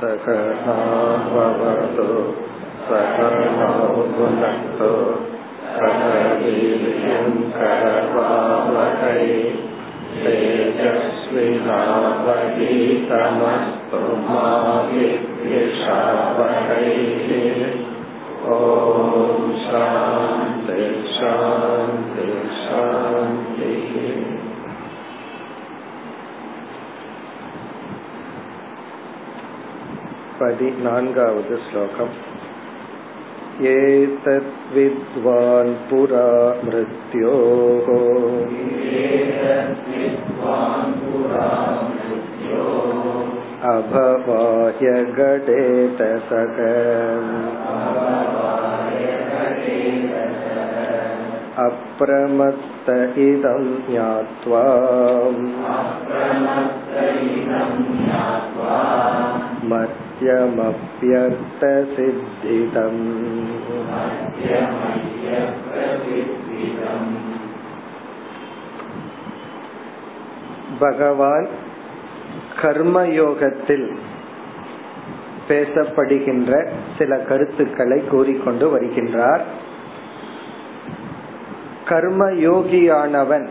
सकनाभवतु सकनो भुनक्तु सह वीर्यङ्करवावहै तेजस्विनावहीतमस्तु मा विद्विषावहैः ॐ शान्ति शान्ति शान्तिः पदिनान्गावद् श्लोकम् एतद्विद्वान् पुरा मृत्योः अभवाय गडेतसक अप्रमत्त इदं ज्ञात्वा मत्यमप्यर्थसिद्धितम् பகவான் கர்மயோகத்தில் பேசப்படுகின்ற சில கருத்துக்களை கூறிக்கொண்டு வருகின்றார் கர்மயோகியானவன்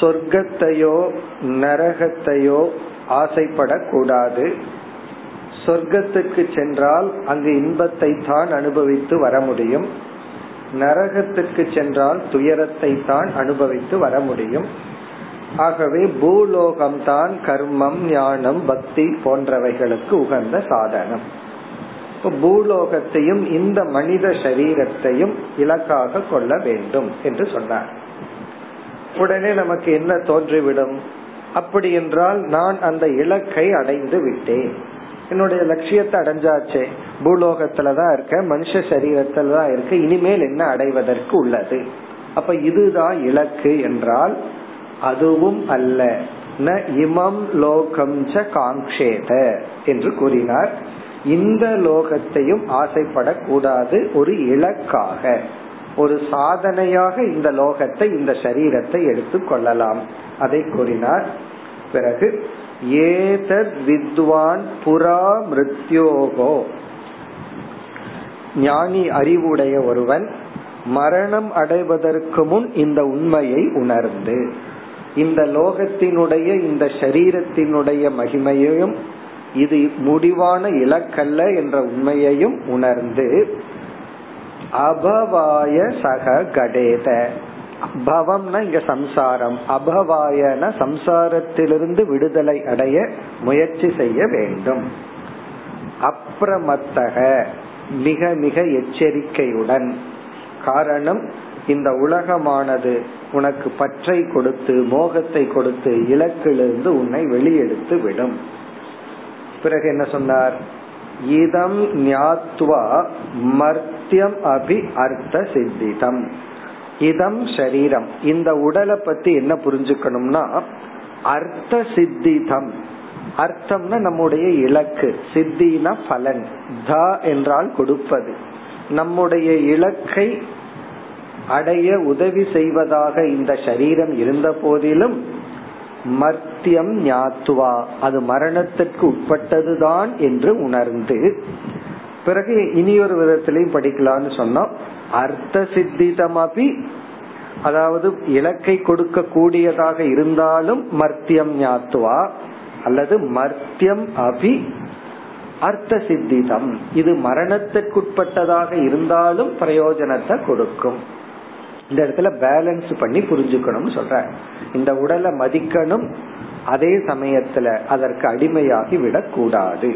சொர்க்கத்தையோ நரகத்தையோ ஆசைப்படக்கூடாது சொர்க்கத்துக்கு சென்றால் அங்கு இன்பத்தை தான் அனுபவித்து வர முடியும் நரகத்துக்கு சென்றால் துயரத்தை தான் அனுபவித்து வர முடியும் ஆகவே பூலோகம்தான் கர்மம் ஞானம் பக்தி போன்றவைகளுக்கு உகந்த சாதனம். பூலோகத்தையும் இந்த மனித சரீரத்தையும் இலக்காக கொள்ள வேண்டும் என்று சொன்னார். உடனே நமக்கு என்ன தோன்றிவிடும்? அப்படி என்றால் நான் அந்த இலக்கை அடைந்து விட்டேன். என்னுடைய லட்சியத்தை அடைஞ்சாச்சே. பூலோகத்துலதான் இருக்க மனுஷ சரீரத்துல தான் இருக்கு இனிமேல் என்ன அடைவதற்கு உள்ளது? அப்ப இதுதான் இலக்கு என்றால் அதுவும் அல்ல. ந இமம் லோகம் ச காங்கேத என்று கூறினார். இந்த லோகத்தையும் ஆசைப்படக்கூடாது. ஒரு இலக்காக ஒரு சாதனையாக இந்த லோகத்தை இந்த சரீரத்தை எடுத்துக் கொள்ளலாம். அதை கூறினார். பிறகு ஏதத் வித்வான் புறா மிருத்யோகோ. ஞானி அறிவுடைய ஒருவன் மரணம் அடைவதற்கு முன் இந்த உண்மையை உணர்ந்து இந்த லோகத்தினுடைய இந்த சரீரத்தினுடைய மகிமையையும் இது முடிவான இலக்கல்ல என்ற உண்மையையும் உணர்ந்து அபவாய சக கடேத. பவம்னா இங்க சம்சாரம். அபவாயன சம்சாரத்திலிருந்து விடுதலை அடைய முயற்சி செய்ய வேண்டும். அப்பிரமத்தக மிக மிக எச்சரிக்கையுடன். காரணம் இந்த உலகமானது உனக்கு பற்றை கொடுத்து மோகத்தை கொடுத்து இலக்கிலிருந்து உன்னை வெளியெடுத்து விடும். பிறகு என்ன சொன்னார்? இதம் ஞாத்வா மர்த்தியம் அபி அர்த்த சித்திதம். இதம் சரீரம் இந்த உடலை பத்தி என்ன புரிஞ்சுக்கணும்னா அர்த்த சித்திதம். அர்த்தம்னா நம்முடைய இலக்கு. சித்தினா பலன். த என்றால் கொடுப்பது. நம்முடைய இலக்கை அடைய உதவி செய்வதாக இந்த சரீரம் இருந்த போதிலும் மர்த்தியம் ஞாத்துவா. அது மரணத்திற்கு உட்பட்டதுதான் என்று உணர்ந்து பிறகு இனி ஒரு விதத்திலையும் படிக்கலாம்னு சொன்னோம் அர்த்த சித்திதமபி அதாவது இலக்கை கொடுக்க கூடியதாக இருந்தாலும் மர்த்தியம் ஞாத்துவா அல்லது மர்த்தியம் அபி அர்த்த சித்திதம் இது மரணத்திற்குட்பட்டதாக இருந்தாலும் பிரயோஜனத்தை கொடுக்கும். இந்த இடத்துல பேலன்ஸ் பண்ணி புரிஞ்சுக்கணும் சொல்ற இந்த உடலை மதிக்கணும் அதே சமயத்துல அதற்கு அடிமையாகி விடக்கூடாது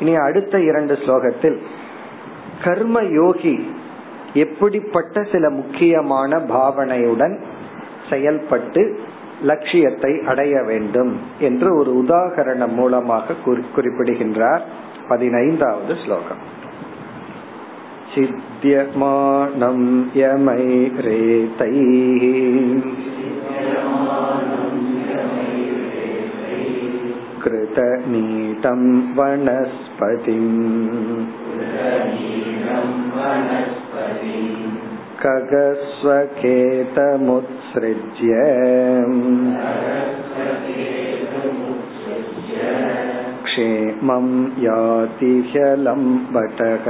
இனி அடுத்த இரண்டு ஸ்லோகத்தில் கர்ம யோகி எப்படிப்பட்ட சில முக்கியமான பாவனையுடன் செயல்பட்டு லட்சியத்தை அடைய வேண்டும் என்று ஒரு உதாகரணம் மூலமாக குறிப்பிடுகின்றார் பதினைந்தாவது ஸ்லோகம் சித்தியமானம் யமைரேதைः कृतनीतं वनस्पतिम् खगस्वकेतमुत्सृज्य क्षेमं याति ह्यलं बटः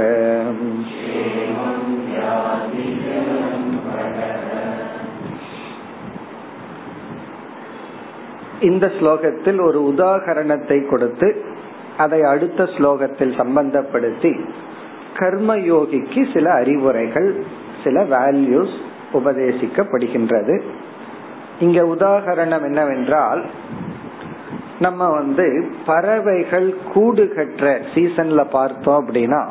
இந்த ஸ்லோகத்தில் ஒரு உதாகரணத்தை கொடுத்து அதை அடுத்த ஸ்லோகத்தில் சம்பந்தப்படுத்தி கர்மயோகிக்கு சில அறிவுரைகள் சில வேல்யூஸ் உபதேசிக்கப்படுகின்றது. இங்க உதாகரணம் என்னவென்றால் நம்ம வந்து பறவைகள் கூடு கட்டுற சீசன்ல பார்த்தோம் அப்படின்னா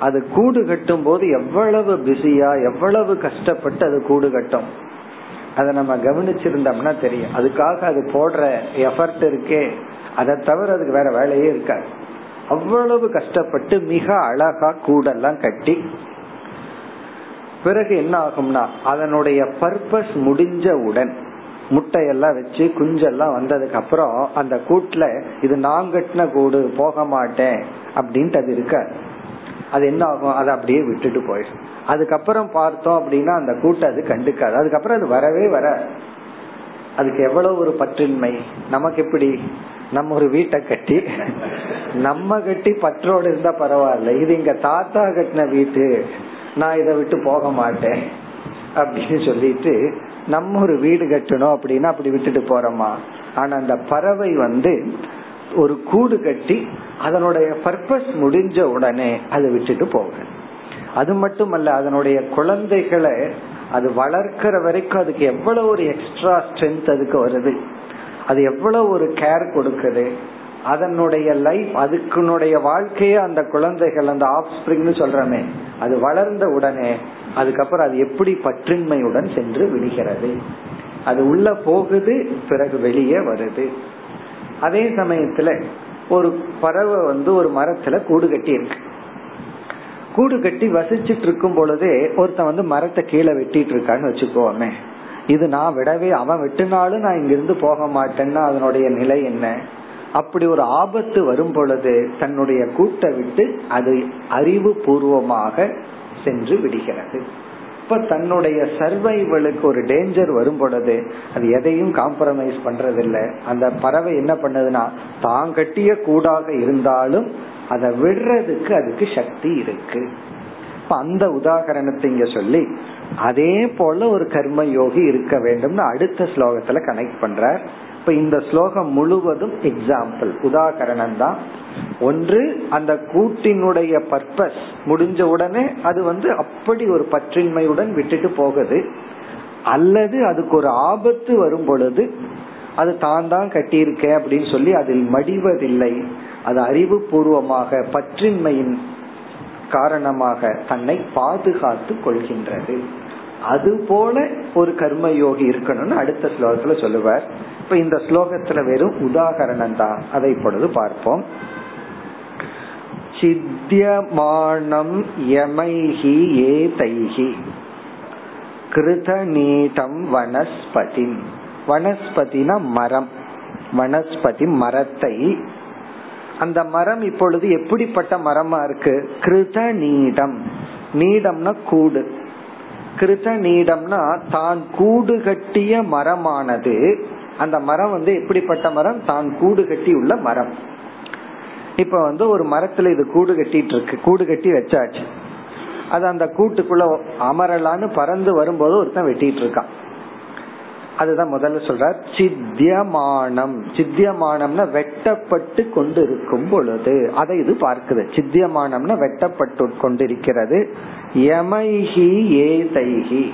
அது கூடு கட்டும் போது எவ்வளவு பிஸியா எவ்வளவு கஷ்டப்பட்டு அது கூடு கட்டும். அதை நம்ம கவனிச்சிருந்தோம்னா தெரியும். அதுக்காக அது போடுற எஃபர்ட் இருக்கே. அதை தவிர அதுக்கு வேற வேலையே இருக்காது. அவ்வளவு கஷ்டப்பட்டு மிக அழகா கூடெல்லாம் கட்டி பிறகு என்ன ஆகும்னா அதனுடைய பர்பஸ் முடிஞ்சவுடன் முட்டையெல்லாம் வச்சு குஞ்செல்லாம் வந்ததுக்கு அப்புறம் அந்த கூட்டுல இது நான் கட்டின கூடு போக மாட்டேன் அப்படின்ட்டு அது இருக்க அது என்ன ஆகும்? அதை அப்படியே விட்டுட்டு போயிடும். அதுக்கப்புறம் பார்த்தோம் அப்படின்னா அந்த கூட்டை அது கண்டுக்காது. அதுக்கப்புறம் அது வரவே வர அதுக்கு எவ்வளவு ஒரு பற்றின்மை? நமக்கு எப்படி? நம்ம ஒரு வீட்டை கட்டி நம்ம கட்டி பற்றோடு இருந்தா பரவாயில்ல. இது எங்க தாத்தா கட்டின வீட்டு. நான் இதை விட்டு போக மாட்டேன். அப்படின்னு சொல்லிட்டு நம்ம ஒரு வீடு கட்டணும் அப்படின்னா அப்படி விட்டுட்டு போறோமா? ஆனா அந்த பறவை வந்து ஒரு கூடு கட்டி அதனுடைய பர்பஸ் முடிஞ்ச உடனே அதை விட்டுட்டு போகும் அது மட்டுமல்ல அதனுடைய குழந்தைகளை அது வளர்க்கிற வரைக்கும் அதுக்கு எவ்வளவு ஒரு எக்ஸ்ட்ரா ஸ்ட்ரென்த் அதுக்கு வருது? அது எவ்வளவு ஒரு கேர் கொடுக்குது? அதனுடைய லைஃப் அதுக்குனுடைய வாழ்க்கையே அந்த குழந்தைகள் அந்த ஆஃப் ஸ்பிரிங்னு சொல்றமே அது வளர்ந்த உடனே அதுக்கப்புறம் அது எப்படி பற்றின்மையுடன் சென்று விடுகிறது? அது உள்ள போகுது பிறகு வெளியே வருது. அதே சமயத்துல ஒரு பறவை வந்து ஒரு மரத்துல கூடு கட்டி இருக்கு. கூடு கட்டி வசிச்சுட்டு இருக்கும் பொழுதே ஒருத்தன் வந்து மரத்தை கீழே வெட்டிட்டு இருக்கான்னு வச்சுக்கோமே. இது நான் விடவே அவன் விட்டுனாலும் நான் இங்கிருந்து போக மாட்டேன்னா அதனுடைய நிலை என்ன? அப்படி ஒரு ஆபத்து வரும் பொழுது தன்னுடைய கூட்டை விட்டு அது அறிவு பூர்வமாக சென்று விடுகிறது. இப்ப தன்னுடைய சர்வைவலுக்கு ஒரு டேஞ்சர் வரும் பொழுது அது எதையும் காம்ப்ரமைஸ் பண்றதில்லை. அந்த பறவை என்ன பண்ணுதுன்னா தான் கட்டிய கூடாக இருந்தாலும் அதை விடுறதுக்கு அதுக்கு சக்தி இருக்கு. இப்ப அந்த உதாகரணத்தை இங்க சொல்லி அதே போல ஒரு கர்ம யோகி இருக்க வேண்டும்னு அடுத்த ஸ்லோகத்துல கனெக்ட் பண்ற இப்ப இந்த ஸ்லோகம் முழுவதும் எக்ஸாம்பிள் உதாகரணம் தான். ஒன்று அந்த கூட்டினுடைய பர்பஸ் முடிஞ்ச உடனே அது வந்து அப்படி ஒரு பற்றின்மையுடன் விட்டுட்டு போகுது. அல்லது அதுக்கு ஒரு ஆபத்து வரும் பொழுது அது தான் தான் கட்டியிருக்கேன் அப்படின்னு சொல்லி அதில் மடிவதில்லை. அது அறிவு பூர்வமாக பற்றின்மையின் காரணமாக தன்னை பாதுகாத்து கொள்கின்றது. அது போல ஒரு கர்மயோகி இருக்கணும்னு அடுத்த ஸ்லோகத்துல சொல்லுவார். இப்ப இந்த ஸ்லோகத்துல வெறும் உதாகரணம் தான். அதை இப்பொழுது பார்ப்போம். சித்தியமானம் யமைஹி ஏதைஹி கிருதநீடம் வனஸ்பதி வனஸ்பதினா மரம். வனஸ்பதி மரத்தை. அந்த மரம் இப்பொழுது எப்படிப்பட்ட மரமா இருக்கு? கிருத நீடம் நீடம்னா கூடு. கிருத நீடம்னா தான் கூடு கட்டிய மரமானது. அந்த மரம் வந்து எப்படிப்பட்ட மரம்? தான் கூடு கட்டி உள்ள மரம். இப்ப வந்து ஒரு மரத்துல இது கூடு கட்டிட்டு இருக்கு. கூடு கட்டி வச்சாச்சு. அது அந்த கூட்டுக்குள்ள அமரலான்னு பறந்து வரும்போது ஒருத்தன் வெட்டிட்டு இருக்கான். அதுதான் முதல்ல சொல்றார் சித்தியமானம். சித்தியமானம்னா வெட்டப்பட்டு கொண்டு இருக்கும் பொழுது. அதை இது பார்க்குது. சித்தியமானம்னா வெட்டப்பட்டு கொண்டிருக்கிறது. யமைஹி ஏதைஹி.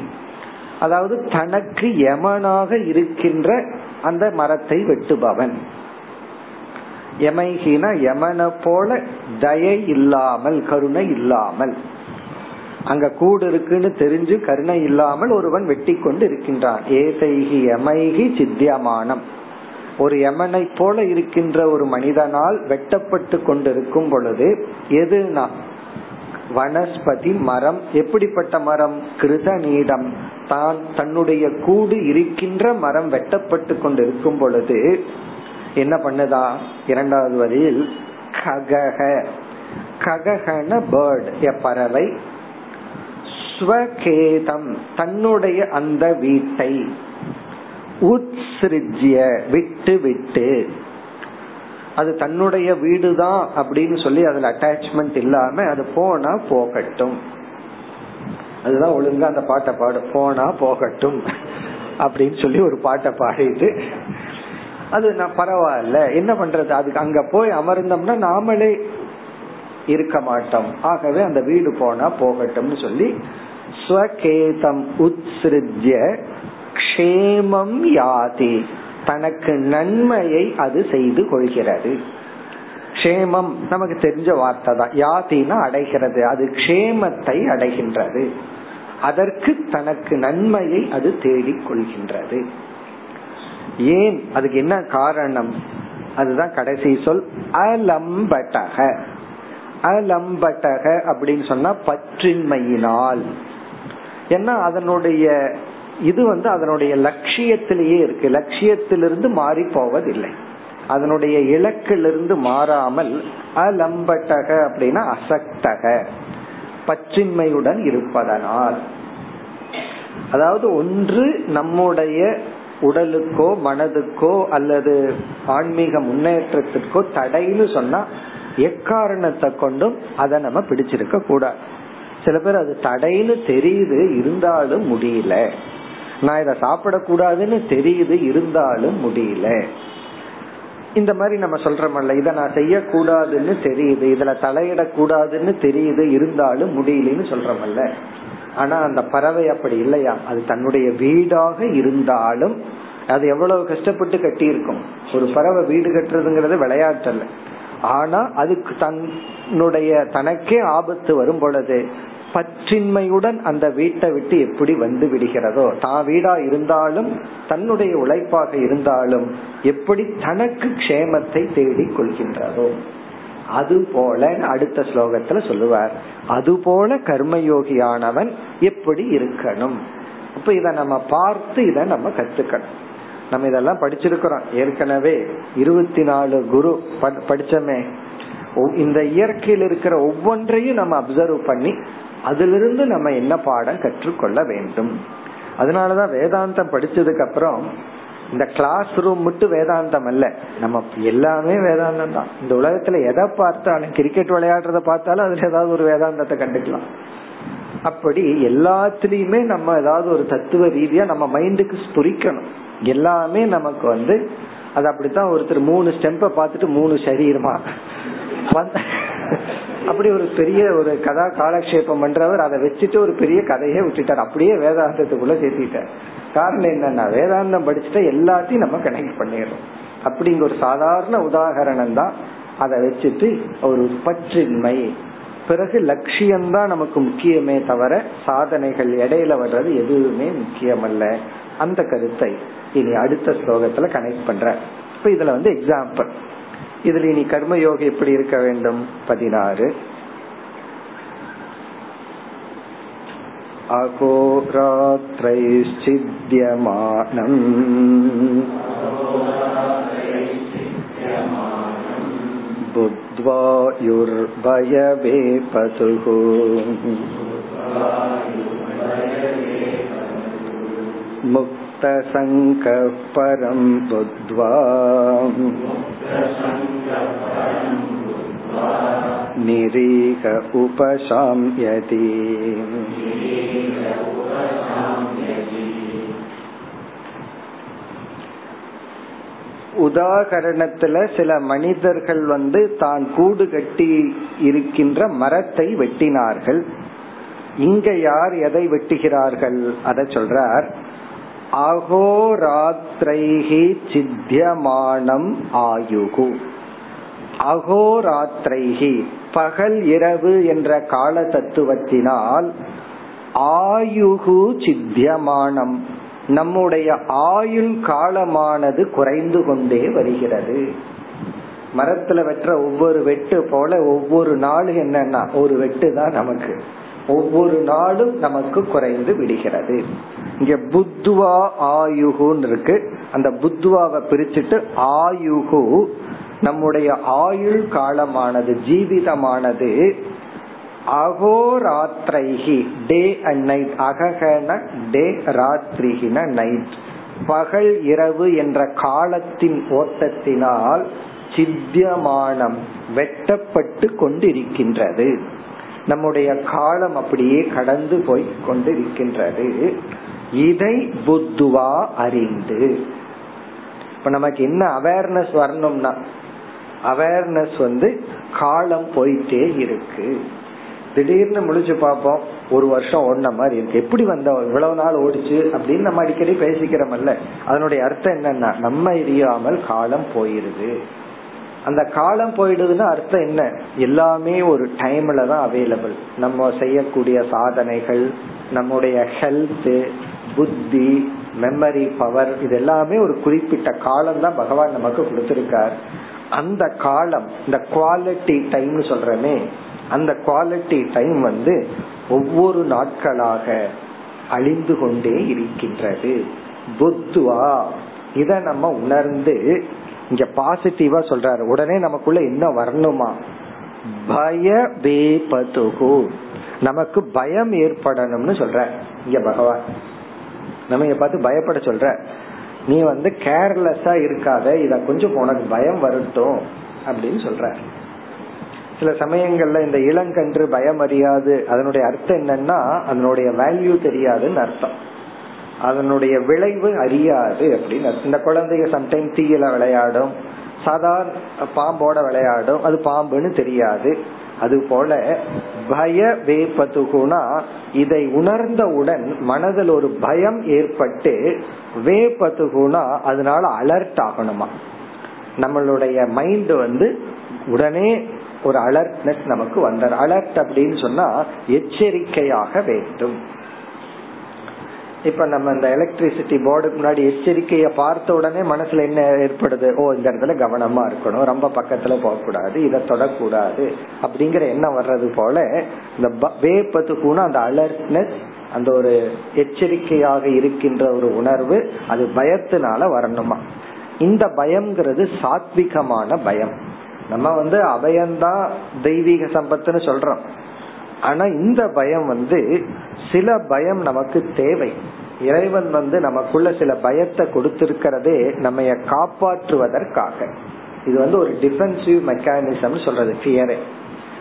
அதாவது தனக்கு யமனாக இருக்கின்ற அந்த மரத்தை வெட்டுபவன். யமைகினா யமனை போல தயை இல்லாமல் கருணை இல்லாமல். அங்க கூடு இருக்குன்னு தெரிஞ்சு கருணை இல்லாமல் ஒருவன் வெட்டி கொண்டு இருக்கின்றான் ஏதைகி யமைகி சித்தியமானம். ஒரு எமனை போல இருக்கின்ற ஒரு மனிதனால் வெட்டப்பட்டு கொண்டிருக்கும் பொழுது எதுனா? வனஸ்பதி மரம். எப்படிப்பட்ட மரம்? கிருத நீடம். தான் தன்னுடைய கூடு இருக்கின்ற மரம் வெட்டப்பட்டு கொண்டிருக்கும் பொழுது என்ன பண்ணுதா? இரண்டாவது வரியில் ககக கககன பேர்ட் பறவை ஸ்வகேதம் தன்னுடைய அந்த வீட்டை உத்ஸ்ருஜ்ய விட்டு விட்டு அது தன்னுடைய வீடு தான் அப்படின்னு சொல்லி அதுல அட்டாச்மெண்ட் இல்லாம அது போனா போகட்டும். அதுதான் ஒழுங்கா அந்த பாட்டை பாடு போனா போகட்டும் அப்படின்னு சொல்லி ஒரு பாட்டை பாடிட்டு. அது நான் பரவாயில்ல என்ன பண்றது? அதுக்கு அங்க போய் அமர்ந்தோம்னா நாமளே இருக்க மாட்டோம். ஆகவே அந்த வீடு போனா போகட்டும்னு சொல்லி ஸ்வகேதம் உத்ஸ்ருஜ்ய க்ஷேமம் யாதி. தனக்கு நன்மையை அது செய்து கொள்கிறது. க்ஷேமம் நமக்கு தெரிஞ்ச வார்த்தை தான். யாத்தினா அடைகிறது. அது க்ஷேமத்தை அடைகின்றது. அதற்கு தனக்கு நன்மையை அது தேடிக் கொள்கின்றது. ஏன்? அதுக்கு என்ன காரணம்? அதுதான் கடைசி சொல். அலம்பட்டக. அலம்பட்டக அப்படின்னு சொன்னா பற்றின்மையினால். ஏன்னா அதனுடைய இது வந்து அதனுடைய லட்சியத்திலேயே இருக்கு. லட்சியத்திலிருந்து மாறி போவதில்லை அதனுடைய இலக்கிலிருந்து மாறாமல் அலம்பட்டக அப்படின்னா அசக்தக. பச்சின்மையுடன் இருப்பதனால். அதாவது ஒன்று நம்முடைய உடலுக்கோ மனதுக்கோ அல்லது ஆன்மீக முன்னேற்றத்திற்கோ தடைன்னு சொன்னா எக்காரணத்தை கொண்டும் அதை நம்ம பிடிச்சிருக்க கூடாது சில பேர் அது தடைன்னு தெரியுது இருந்தாலும் முடியல. நான் இதை சாப்பிடக்கூடாதுன்னு தெரியுது இருந்தாலும் முடியல. இந்த மாதிரி நம்ம சொல்றோம்ல இதை நான் செய்யக்கூடாதுன்னு தெரியுது இதுல தலையிடக்கூடாதுன்னு தெரியுது இருந்தாலும் முடியலன்னு சொல்றோம்ல ஆனா அந்த பறவை அப்படி இல்லையா? அது தன்னுடைய வீடாக இருந்தாலும் அது எவ்வளவு கஷ்டப்பட்டு கட்டி இருக்கும் ஒரு பறவை வீடு கட்டுறதுங்கிறது விளையாட்டல்ல. ஆனா அதுக்கு தன்னுடைய தனக்கே ஆபத்து வரும் பொழுது பற்றின்மையுடன் அந்த வீட்டை விட்டு எப்படி வந்து விடுகிறதோ தான் வீடா இருந்தாலும் தன்னுடைய உழைப்பாக இருந்தாலும் எப்படி தனக்கு க்ஷேமத்தை தேடிக் கொள்கின்றதோ. அது போல அடுத்த ஸ்லோகத்துல சொல்லுவார் அது போல கர்மயோகியானவன் எப்படி இருக்கணும்? அப்ப இத நம்ம பார்த்து இத நம்ம கத்துக்கணும். நம்ம இதெல்லாம் படிச்சிருக்கிறோம். ஏற்கனவே இருபத்தி நாலு குரு படிச்சமே. இந்த இயற்கையில் இருக்கிற ஒவ்வொன்றையும் நம்ம அப்சர்வ் பண்ணி அதிலிருந்து நம்ம என்ன பாடம் கற்றுக்கொள்ள வேண்டும்? அதனாலதான் வேதாந்தம் படிச்சதுக்கு அப்புறம் இந்த கிளாஸ் ரூம் மட்டும் வேதாந்தம் அல்ல. நம்ம எல்லாமே வேதாந்தம் தான். இந்த உலகத்துல எதை பார்த்தாலும் கிரிக்கெட் விளையாடுறத பார்த்தாலும் அதுல ஏதாவது ஒரு வேதாந்தத்தை கண்டுக்கலாம். அப்படி எல்லாத்துலயுமே நம்ம ஏதாவது ஒரு தத்துவ ரீதியா நம்ம மைண்டுக்கு ஸ்புரிக்கணும். எல்லாமே நமக்கு வந்து அது அப்படித்தான் ஒருத்தர் மூணு ஸ்டெம்ப பார்த்துட்டு மூணு சரீரமா. அப்படி ஒரு பெரிய ஒரு கதா காலக்ஷேபம் பண்றவர் அதை வச்சுட்டு ஒரு பெரிய கதையே விட்டுட்டார். அப்படியே வேதாந்தத்துக்குள்ள சேர்த்திட்டார். காரணம் என்னன்னா வேதாந்தம் படிச்சுட்டா எல்லாத்தையும் நம்ம கனெக்ட் பண்ணிடுறோம். அப்படிங்கிற ஒரு சாதாரண உதாகரணம் தான் அதை வச்சுட்டு ஒரு பற்றின்மை பிறகு லட்சியம்தான் நமக்கு முக்கியமே தவிர சாதனைகள் இடையில வர்றது எதுவுமே முக்கியமல்ல. அந்த கருத்தை இனி அடுத்த ஸ்லோகத்துல கனெக்ட் பண்ற இப்ப இதுல வந்து எக்ஸாம்பிள் இதுல இனி கர்மயோகம் எப்படி இருக்க வேண்டும் பதினாறு अहोरात्रैश्चिद्यमानम् बुद्ध्वायुर्भयवे पतुः मुक्तसङ्कः परं बुद्ध्वा निरीह उपशाम्यति உதாகரணத்துல சில மனிதர்கள் வந்து தான் கூடு கட்டி இருக்கின்ற மரத்தை வெட்டினார்கள் இங்க யார் எதை வெட்டுகிறார்கள் அத சொல்றார் அகோராத்திரைகி சித்தியமானம் ஆயுகு. அகோராத்திரைகி பகல் இரவு என்ற கால தத்துவத்தினால் ஆயுகு சித்தியமானம். நம்முடைய ஆயுள் காலமானது குறைந்து கொண்டே வருகிறது. மரத்துல வெற்ற ஒவ்வொரு வெட்டு போல ஒவ்வொரு நாளும் என்னன்னா ஒரு வெட்டு தான் நமக்கு. ஒவ்வொரு நாளும் நமக்கு குறைந்து விடுகிறது. இங்க புத்துவா ஆயுகுன்னு இருக்கு அந்த புத்துவாவை பிரிச்சுட்டு ஆயுகு. நம்முடைய ஆயுள் காலமானது ஜீவிதமானது அகோராத்திரைகி டே அண்ட் நைட் அககன டே ராத்திரிகின நைட் பகல் இரவு என்ற காலத்தின் ஓட்டத்தினால் சித்தியமானம் வெட்டப்பட்டு கொண்டிருக்கின்றது. நம்முடைய காலம் அப்படியே கடந்து போய் கொண்டிருக்கின்றது. இதை புத்துவா அறிந்து. இப்ப நமக்கு என்ன அவேர்னஸ் வரணும்னா அவேர்னஸ் வந்து காலம் போயிட்டே இருக்கு. திடீர்னு முழிச்சு பார்ப்போம் ஒரு வருஷம் ஓடின மாதிரி இருக்கு. எப்படி வந்த இவ்வளவு நாள் ஓடிச்சு அப்படின்னு நம்ம அடிக்கடி பேசிக்கிறோம்ல அதனுடைய அர்த்தம் என்னன்னா நம்ம எரியாமல் காலம் போயிருது. அந்த காலம் போயிடுதுன்னா அர்த்தம் என்ன? எல்லாமே ஒரு டைம்ல தான் அவைலபிள் நம்ம செய்யக்கூடிய சாதனைகள் நம்முடைய ஹெல்த் புத்தி மெமரி பவர் இது எல்லாமே ஒரு குறிப்பிட்ட காலம் தான் பகவான் நமக்கு கொடுத்திருக்கார். அந்த காலம் இந்த குவாலிட்டி டைம்னு சொல்றமே அந்த குவாலிட்டி டைம் வந்து ஒவ்வொரு நாட்களாக அழிந்து கொண்டே இருக்கின்றது. புத்துவா இத நம்ம உணர்ந்து இங்க பாசிட்டிவா சொல்றாரு. உடனே நமக்குள்ள என்ன வரணுமா? பய வேபதுகு நமக்கு பயம் ஏற்படணும்னு சொல்ற. இங்க பகவான். நம்ம இங்க பார்த்து பயப்பட சொல்ற. நீ வந்து கேர்லெஸ்ஸா இருக்காத. இத கொஞ்சம் உனக்கு பயம் வரட்டும் அப்படின்னு சொல்ற. சில சமயங்கள்ல இந்த இளங்கன்று பயம் அறியாது அதனுடைய அர்த்தம் என்னன்னா அதனுடைய வேல்யூ தெரியாதுன்னு அர்த்தம். அதனுடைய விளைவு அறியாது அப்படின்னு இந்த குழந்தைய சம்டைம் தீயில விளையாடும். சாதாரண பாம்போட விளையாடும். அது பாம்புன்னு தெரியாது. அது போல பய வேப்பதுகுனா இதை உணர்ந்தவுடன் மனதில் ஒரு பயம் ஏற்பட்டு வேப்பதுகுனா அதனால அலர்ட் ஆகணுமா? நம்மளுடைய மைண்ட் வந்து உடனே ஒரு அலர்ட்னஸ் நமக்கு வந்தார் அலர்ட் அப்படின்னு சொன்னா எச்சரிக்கையாக வேண்டும். இப்ப நம்ம இந்த எலக்ட்ரிசிட்டி போர்டுக்கு முன்னாடி எச்சரிக்கைய பார்த்த உடனே மனசுல என்ன ஏற்படுது? ஓ இந்த இடத்துல கவனமா இருக்கணும். ரொம்ப பக்கத்துல போகக்கூடாது. இதை தொடக்கூடாது. அப்படிங்கிற எண்ணம் வர்றது போல இந்த வேப்பத்துக்குன்னு அந்த அலர்ட்னஸ் அந்த ஒரு எச்சரிக்கையாக இருக்கின்ற ஒரு உணர்வு அது பயத்தினால வரணுமா? இந்த பயம்ங்கிறது சாத்விகமான பயம். நம்ம வந்து அபயம்தான் தெய்வீக சம்பத்துன்னு சொல்றோம். ஆனா இந்த பயம் வந்து சில பயம் நமக்கு தேவை. இறைவன் வந்து நமக்குள்ள சில பயத்தை கொடுத்திருக்கிறதே நம்ம காப்பாற்றுவதற்காக. இது வந்து ஒரு டிஃபென்சிவ் மெக்கானிசம் சொல்றது ஃபியரே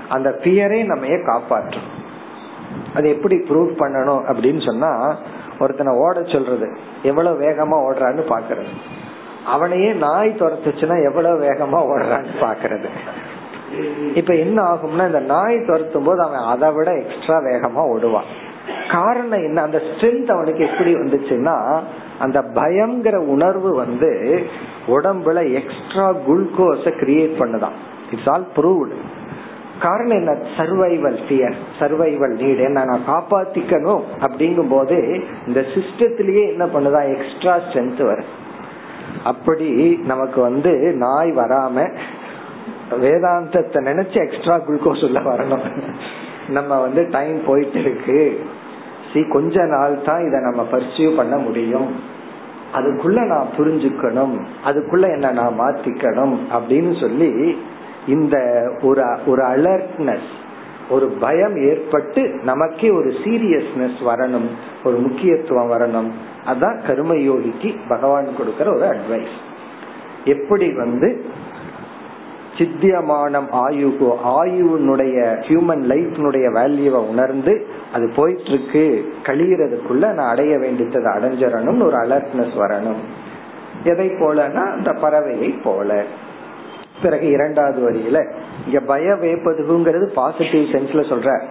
அந்த ஃபியரே நம்ம காப்பாற்றும். அது எப்படி ப்ரூவ் பண்ணணும் அப்படின்னு சொன்னா ஒருத்தனை ஓட சொல்றது எவ்வளவு வேகமா ஓடுறான்னு பாக்குறது அவனையே நாய் துரத்துச்சுன்னா எவ்வளவு வேகமா ஓடுறான்னு பாக்குறது இப்ப என்ன ஆகும்னா இந்த நாய் துரத்தும் போது அவன் அதை விட எக்ஸ்ட்ரா வேகமா ஓடுவான். காரணம் என்ன? அந்த ஸ்ட்ரென்த் அவனுக்கு எப்படி வந்துச்சுன்னா அந்த பயம்ங்கிற உணர்வு வந்து உடம்புல எக்ஸ்ட்ரா குளுக்கோஸ கிரியேட் பண்ணுதான். இட்ஸ் ஆல் ப்ரூவ்டு காரணம் என்ன? சர்வைவல் ஃபியர் சர்வைவல் நீட் என்ன நான் காப்பாத்திக்கணும் அப்படிங்கும் போது இந்த சிஸ்டத்திலேயே என்ன பண்ணுதான் எக்ஸ்ட்ரா ஸ்ட்ரென்த் வரும். அப்படி நமக்கு வந்து நாய் வராம வேதாந்தத்தை நினைச்சு எக்ஸ்ட்ரா குளுக்கோஸ் உள்ள வரணும். நம்ம வந்து டைம் போயிட்டு இருக்கு. சி கொஞ்ச நாள் தான் இதை நம்ம பர்சியூ பண்ண முடியும். அதுக்குள்ள நான் புரிஞ்சுக்கணும். அதுக்குள்ள என்ன நான் மாத்திக்கணும் அப்படின்னு சொல்லி இந்த ஒரு ஒரு அலர்ட்னஸ் ஒரு பயம் ஏற்பட்டு நமக்கே ஒரு சீரியஸ்னஸ் வரணும். ஒரு முக்கியத்துவம் வரணும். அதான் கருமயோகிக்கு பகவான் கொடுக்கிற ஒரு அட்வைஸ் எப்படி வந்து சித்தியமானம் ஆயுகு ஆயுனுடைய ஹியூமன் லைஃப்னுடைய வேல்யூவை உணர்ந்து அது போயிட்டு இருக்கு கழியறதுக்குள்ள நான் அடைய வேண்டியதை அடைஞ்சிடணும்னு ஒரு அலர்ட்னஸ் வரணும். எதை போலனா அந்த பறவையை போல. பிறகு இரண்டாவது வரியில இங்க பய வேப்பதுங்கிறது பாசிட்டிவ் சென்ஸ்ல சொல்ற.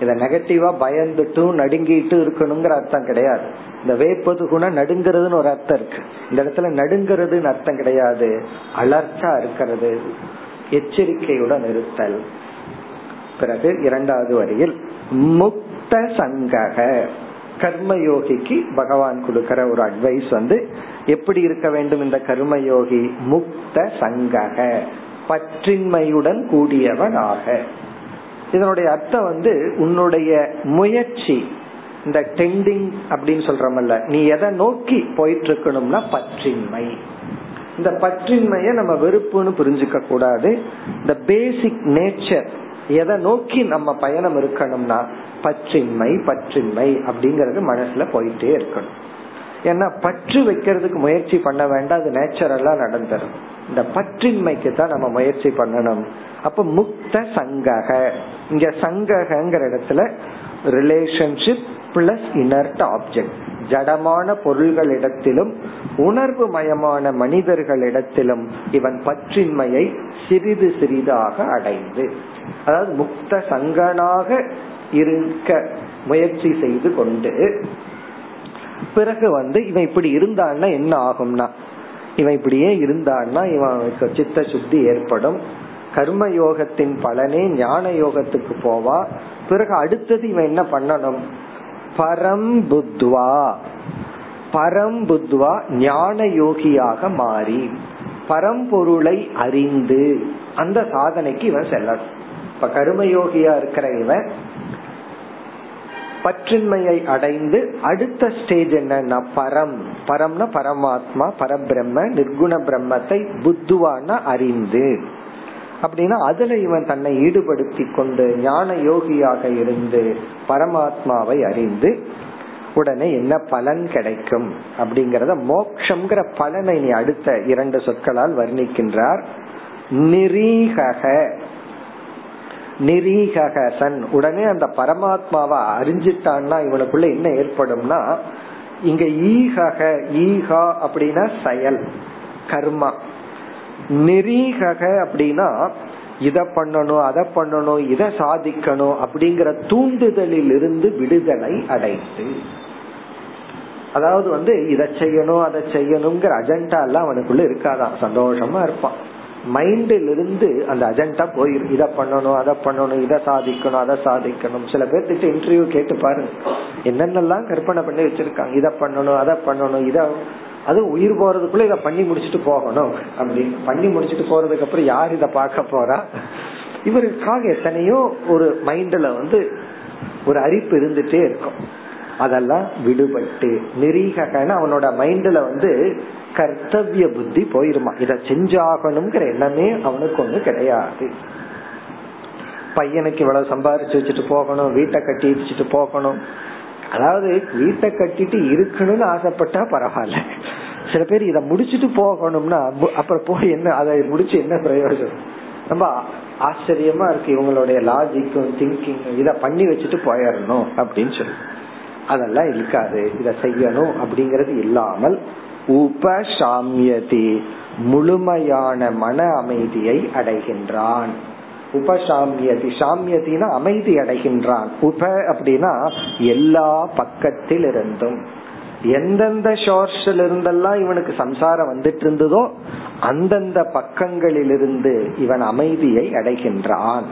இத நெகட்டிவா பயந்துட்டும் நடுங்கிட்டு இருக்கணுங்கிற அர்த்தம் கிடையாது. இந்த வேப்பது நடுங்கிறதுன்னு ஒரு அர்த்தம் இருக்கு. இந்த இடத்துல நடுங்கிறதுன்னு அர்த்தம் கிடையாது. அலர்ட்டா இருக்கிறது. எச்சரிக்கையுடன் இருத்தல். பிறகு இரண்டாவது வரியில் முக்த சங்கக. கர்மயோகிக்கு பகவான் கொடுக்கிற ஒரு அட்வைஸ் வந்து எப்படி இருக்க வேண்டும் இந்த கர்மயோகி? முக்த சங்கக. பற்றின்மையுடன் கூடியவனாக. இதனுடைய அர்த்தம் வந்து உன்னுடைய முயற்சி இந்த டெண்டிங் அப்படின்னு சொல்றமல்ல நீ எதை நோக்கி போயிட்டு இருக்கணும்னா பற்றின்மை. இந்த பற்றின்மைய நம்ம வெறுப்புன்னு புரிஞ்சுக்க கூடாது. இந்த பேசிக் நேச்சர் எதை நோக்கி நம்ம பயணம் இருக்கணும்னா பற்றின்மை பற்றின்மை அப்படிங்கறது மனசுல போயிட்டே இருக்கணும். ஏன்னா பற்று வைக்கிறதுக்கு முயற்சி பண்ண வேண்டாம் அது நேச்சுரலா நடந்துரும். இந்த பற்றின்மைக்கு தான் நம்ம முயற்சி பண்ணணும். அப்ப முக்த சங்கக. இங்க சங்ககங்கிற இடத்துல ரிலேஷன்ஷிப் பிளஸ் இனர்ட் ஆப்ஜெக்ட் ஜடமான பொருள்களிடத்திலும் உணர்வு மயமான மனிதர்களிடத்திலும் இவன் பற்றின்மையை சிறிது சிறிதாக அடைந்து அதாவது முக்த சங்கனாக இருக்க முயற்சி செய்து கொண்டு பிறகு வந்து இவன் இப்படி இருந்தான்னா என்ன ஆகும்னா இவன் இப்படியே இருந்தான்னா இவன் சித்த சுத்தி ஏற்படும். கர்ம யோகத்தின் பலனே ஞான யோகத்துக்கு போவா. பிறகு அடுத்தது இவன் என்ன பண்ணணும்? பரம் புத்வா. பரம்புத்வா ஞான யோகியாக மாறி பரம்பொருளை அறிந்து அந்த சாதனைக்கு இவன் செல்லணும் இப்ப கருமயோகியா இருக்கிற இவன் பற்றின்மையை அடைந்து அடுத்த ஸ்டேஜ் என்னன்னா பரம். பரம்னா பரமாத்மா பரபிரம்ம நிர்குண பிரம்மத்தை புத்துவான அறிந்து. அப்படின்னா அதுல இவன் தன்னை ஈடுபடுத்தி கொண்டு ஞான யோகியாக இருந்து பரமாத்மாவை அறிந்து உடனே என்ன பலன் கிடைக்கும் அப்படிங்கறத மோக்ஷங்கிற பலனை நீ அடுத்த இரண்டு சொற்களால் வர்ணிக்கின்றார். நிரீகக நிரீகசன் உடனே அந்த பரமாத்மாவை அறிஞ்சிட்டான்னா இவனுக்குள்ள என்ன ஏற்படும்னா இங்க ஈகக ஈகா அப்படின்னா செயல் கர்மா. நிரீகக அப்படின்னா இத பண்ணணும் அதை பண்ணணும் இதை சாதிக்கணும் அப்படிங்கிற தூண்டுதலில் இருந்து விடுதலை அடைந்து. அதாவது வந்து இதை செய்யணும் அதை செய்யணுங்கிற அஜெண்டா எல்லாம் அவனுக்குள்ள இருக்காதான். சந்தோஷமா இருப்பான். மைண்டில் இருந்து அந்த அஜெண்டா போயிரு. இதை பண்ணணும் அதை பண்ணணும் இதை சாதிக்கணும் அதை சாதிக்கணும். சில பேர்த்திட்ட இன்டர்வியூ கேட்டு பாருங்க என்னென்னலாம் கற்பனை பண்ணி வச்சிருக்காங்க. இதை பண்ணணும் அதை பண்ணணும் இதை அது உயிர் போறதுக்குள்ள இதை பண்ணி முடிச்சுட்டு போகணும் அப்படின்னு. பண்ணி முடிச்சுட்டு போறதுக்கு அப்புறம் யார் இதை பார்க்க போறா? இவருக்காக எத்தனையோ ஒரு மைண்ட்ல வந்து ஒரு அரிப்பு இருந்துட்டே இருக்கும். அதெல்லாம் விடுபட்டு நிரீகன அவனோட மைண்ட்ல வந்து கர்த்தவிய புத்தி போயிருமா? இத செஞ்சாகணுங்கிற எண்ணமே அவனுக்கு ஒண்ணு கிடையாது. பையனுக்கு இவ்வளவு சம்பாரிச்சு வச்சுட்டு போகணும் வீட்டை கட்டி வச்சுட்டு போகணும். அதாவது வீட்டை கட்டிட்டு இருக்கணும்னு ஆசைப்பட்டா பரவாயில்ல. சில பேர் இத முடிச்சுட்டு போகணும்னா அப்புறம் போய் என்ன அதை முடிச்சு என்ன பிரயோஜனம்? ரொம்ப ஆச்சரியமா இருக்கு இவங்களுடைய லாஜிக்கும் திங்கிங் இத பண்ணி வச்சுட்டு போயிடணும் அப்படின்னு சொல்லி. அதெல்லாம் இருக்காது. இத செய்யணும் அப்படிங்கறது இல்லாமல் உபசாமியதி முழுமையான மன அமைதியை அடைகின்றான். உபசாமியதி சாமியதினா அமைதி அடைகின்றான். உப அப்படின்னா எல்லா பக்கத்தில் இருந்தும் எந்தெந்த சோர்ஸ்ல இருந்தெல்லாம் இவனுக்கு சம்சாரம் வந்துட்டு இருந்ததோ அந்தந்த பக்கங்களிலிருந்து இவன் அமைதியை அடைகின்றான்.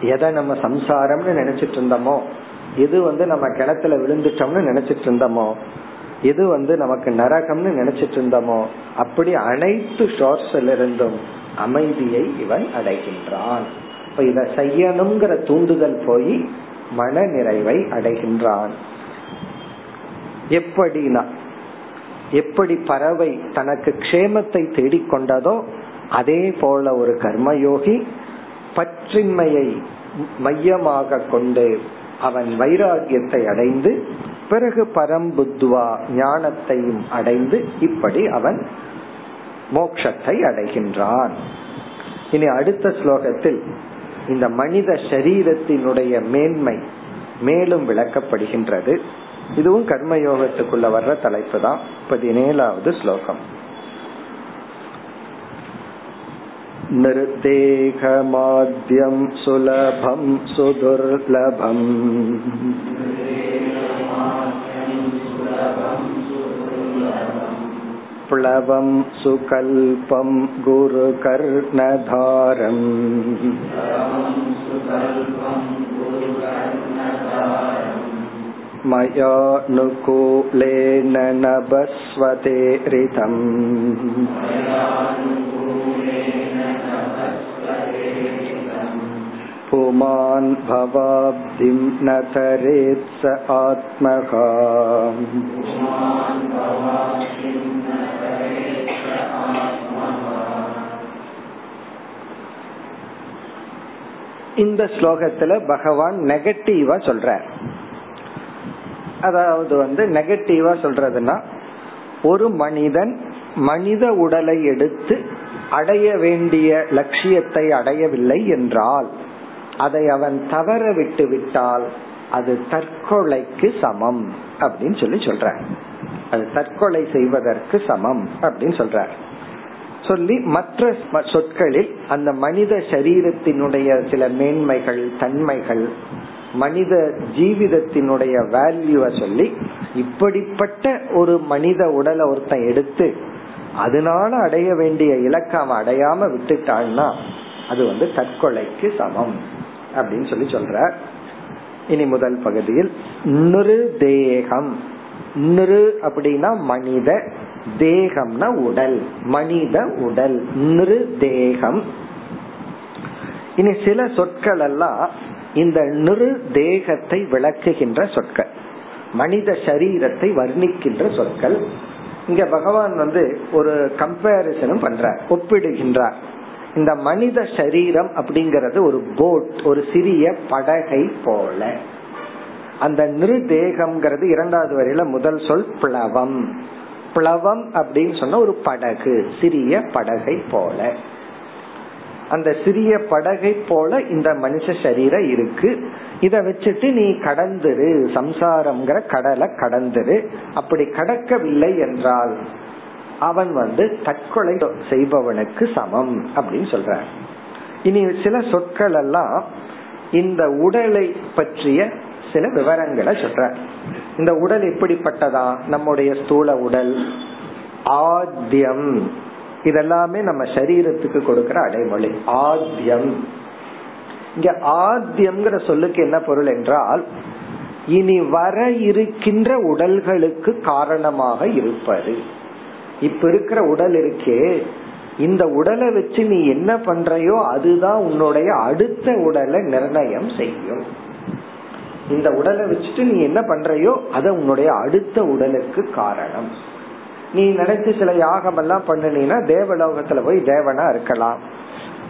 எதை நம்ம சம்சாரம்னு நினைச்சிட்டு இருந்தோமோ எது வந்து நம்ம கிணத்துல விழுந்துட்டோம்னு நினைச்சிட்டு இருந்தோமோ எது வந்து நமக்கு நரகம்னு நினைச்சிட்டு இருந்தோமோ அப்படி அனைத்து ஷோர்ஸ்ல இருந்தும் அமைதியை இவன் அடைகின்றான். இப்ப இத செய்யணுங்கிற தூண்டுதல் போய் மன நிறைவை அடைகின்றான். எப்படினா எப்படி பறவை தனக்கு க்ஷேமத்தை தேடிக்கொண்டதோ அதே போல ஒரு கர்மயோகி பற்றின்மையை மையமாக கொண்டு அவன் வைராகியத்தை அடைந்து பிறகு பரம்புத்வா ஞானத்தையும் அடைந்து இப்படி அவன் மோக்ஷத்தை அடைகின்றான். இனி அடுத்த ஸ்லோகத்தில் இந்த மனித சரீரத்தினுடைய மேன்மை மேலும் விளக்கப்படுகின்றது. இதுவும் கர்மயோகத்துக்குள்ள வர்ற தலைப்பு தான் பதினேழாவது ஸ்லோகம். निर्देहमाद्यं सुलभं सुदुर्लभम् प्लवं सुकल्पं गुरुकर्णधारम् मयानुकूलेन नभस्वते ऋतम् पुमान् भवाब्धिं न तरेत् स आत्मः இந்த ஸ்லோகத்துல பகவான் நெகட்டிவா சொல்ற அதாவது வந்து நெகட்டிவா சொல்றதுன்னா ஒரு மனிதன் மனித உடலை எடுத்து அடைய வேண்டிய லட்சியத்தை அடையவில்லை என்றால் அதை அவன் தவற விட்டு விட்டால் அது தற்கொலைக்கு சமம் அப்படின்னு சொல்லி சொல்ற அது தற்கொலை செய்வதற்கு சமம் அப்படின்னு சொல்ற சொல்லி மற்ற சொற்களில் அந்த மனித சரீரத்தினுடைய சில மேன்மைகள் தன்மைகள் மனித ஜீவிதத்தினுடைய வேல்யூவை சொல்லி இப்படிப்பட்ட ஒரு மனித உடலை ஒருத்தன் எடுத்து அதனால அடைய வேண்டிய இலக்கம் அடையாம விட்டுட்டான்னா அது வந்து தற்கொலைக்கு சமம். அப்படின்னு சொல்லி சொல்ற. இனி முதல் பகுதியில் நிரு தேகம். நிரு அப்படின்னா மனித தேகம்னா உடல். மனித உடல். நிரு தேகம். இனி சில சொற்கள் எல்லாம் இந்த நிரு தேகத்தை விளக்குகின்ற சொற்கள். மனித சரீரத்தை வர்ணிக்கின்ற சொற்கள். இங்க பகவான் வந்து ஒரு கம்பேரிசனும் பண்ற ஒப்பிடுகின்றார். இந்த மனித சரீரம் அப்படிங்கறது ஒரு போட் ஒரு சிறிய படகை போல. அந்த நிருதேகம்ங்கிறது இரண்டாவது வரையில முதல் சொல் பிளவம். பிளவம் அப்படின்னு சொன்ன ஒரு படகு சிறிய படகை போல. அந்த சிறிய படகை போல இந்த மனுஷ சரீரம் இருக்கு. இத வச்சுட்டு நீ கடந்துரு சம்சாரம்ங்கிற கடலை கடந்துரு. அப்படி கடக்கவில்லை என்றால் அவன் வந்து தற்கொலை செய்பவனுக்கு சமம் அப்படின்னு சொல்ற இனி சில சொற்கள் எல்லாம் இந்த உடலை பற்றிய சில விவரங்களை சொல்ற இந்த உடல் எப்படிப்பட்டதா? நம்முடைய ஸ்தூல உடல் ஆத்தியம் இதெல்லாமே நம்ம சரீரத்துக்கு கொடுக்கிற அடைமொழி ஆத்தியம் இங்க ஆத்தியம்ங்கிற சொல்லுக்கு என்ன பொருள் என்றால் இனி வர இருக்கின்ற உடல்களுக்கு காரணமாக இருப்பது. இப்ப இருக்கிற உடல் இருக்கே. இந்த உடலை வச்சு நீ என்ன பண்றையோ அதுதான் உன்னுடைய அடுத்த உடலை நிர்ணயம் செய்யும். இந்த உடலை வச்சுட்டு நீ என்ன பண்றையோ அத உன்னுடைய அடுத்த உடலுக்கு காரணம். நீ நினைச்சு சில யாகம் எல்லாம் பண்ணினா தேவலோகத்துல போய் தேவனா இருக்கலாம்.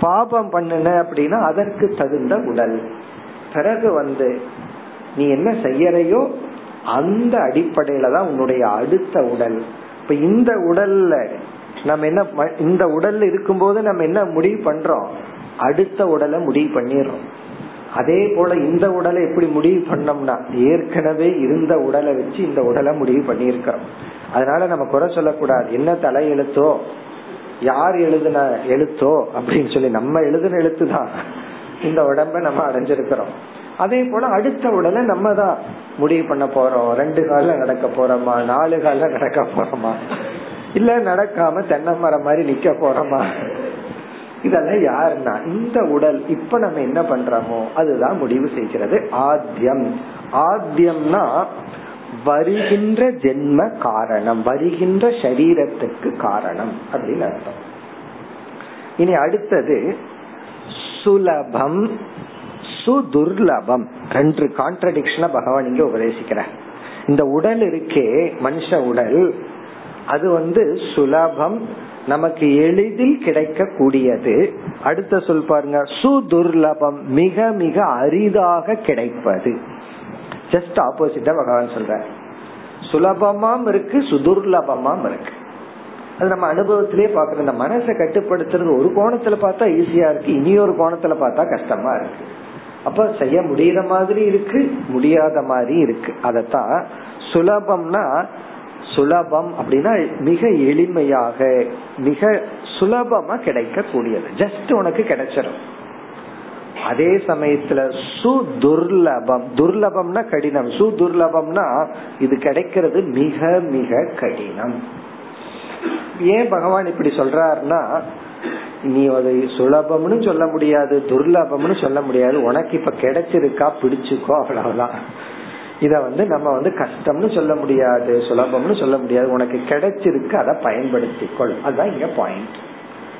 பாபம் பண்ணுன அப்படின்னா அதற்கு தகுந்த உடல். பிறகு வந்து நீ என்ன செய்யறையோ அந்த அடிப்படையில தான் உன்னுடைய அடுத்த உடல். இப்ப இந்த உடல்ல நம்ம என்ன இந்த உடல்ல இருக்கும்போது நம்ம என்ன முடிவு பண்றோம்? அடுத்த உடலை முடிவு பண்ணிடுறோம். அதே போல இந்த உடலை எப்படி முடிவு பண்ணோம்னா ஏற்கனவே இருந்த உடலை வச்சு இந்த உடலை முடிவு பண்ணியிருக்கிறோம். அதனால நம்ம குறை சொல்லக்கூடாது. என்ன தலை எழுத்தோ? யார் எழுதுன எழுத்தோ? அப்படின்னு சொல்லி நம்ம எழுதுன எழுத்து தான் இந்த உடம்ப நம்ம அடைஞ்சிருக்கிறோம். அதே போல அடுத்த உடலை நம்ம தான் முடிவு பண்ண போறோம். ரெண்டு கால நடக்க போறோமா? நாலு கால நடக்க போறோமா? இல்ல நடக்காம தென்னை மரம் மாதிரி நிக்க போறோமா? இதெல்லாம் யாருன்னா இந்த உடல் இப்ப நம்ம என்ன பண்றோமோ அதுதான் முடிவு செய்கிறது ஆத்தியம். ஆத்தியம்னா வருகின்ற ஜென்ம காரணம் வருகின்ற சரீரத்துக்கு காரணம் அப்படின்னு அர்த்தம். இனி அடுத்தது சுலபம் சுதுர்லபம் ரெண்டு கான்ட்ரடிக்ஷன பகவான் இங்க உபதேசிக்கிறார். இந்த உடல் இருக்கே மனுஷ உடல் அது வந்து சுலபம் நமக்கு எளிதில் கிடைக்க கூடியது அடுத்த சொல் பாருங்க சுதுர்லபம் மிக மிக அரிதாக கிடைப்பது. ஜஸ்ட் ஆப்போசிட்டா பகவான் சொல்ற சுலபமாம் இருக்கு சுதுர்லபமாம் இருக்கு. அது நம்ம அனுபவத்திலே பாக்குறோம் இந்த மனசை கட்டுப்படுத்துறது ஒரு கோணத்துல பார்த்தா ஈஸியா இருக்கு இனி ஒரு கோணத்துல பார்த்தா கஷ்டமா இருக்கு. அப்ப செய்ய முடியற மாதிரி இருக்கு முடியாத மாதிரி இருக்கு. அதத்தான் சுலபம்னா சுலபம் அப்படின்னா மிக எளிமையாக மிக சுலபமா கிடைக்கக்கூடியது. ஜஸ்ட் உனக்கு கிடைச்சிடும் அதே சமயத்துல சுதுர்லபம். துர்லபம்னா கடினம். சுதுர்லபம்னா இது கிடைக்கிறது மிக மிக கடினம். ஏன் பகவான் இப்படி சொல்றாருன்னா நீ அதை சுலபம்னு சொல்ல முடியாது துர்லபம்னு சொல்ல முடியாது. உனக்கு இப்ப கிடைச்சிருக்கா பிடிச்சுக்கோ அவ்வளவுதான். இத வந்து நம்ம வந்து கஷ்டம்னு சொல்ல முடியாது சுலபம்னு சொல்ல முடியாது. உனக்கு கிடைச்சிருக்கு அதை பயன்படுத்திக்கொள். அதுதான் இங்க பாயிண்ட்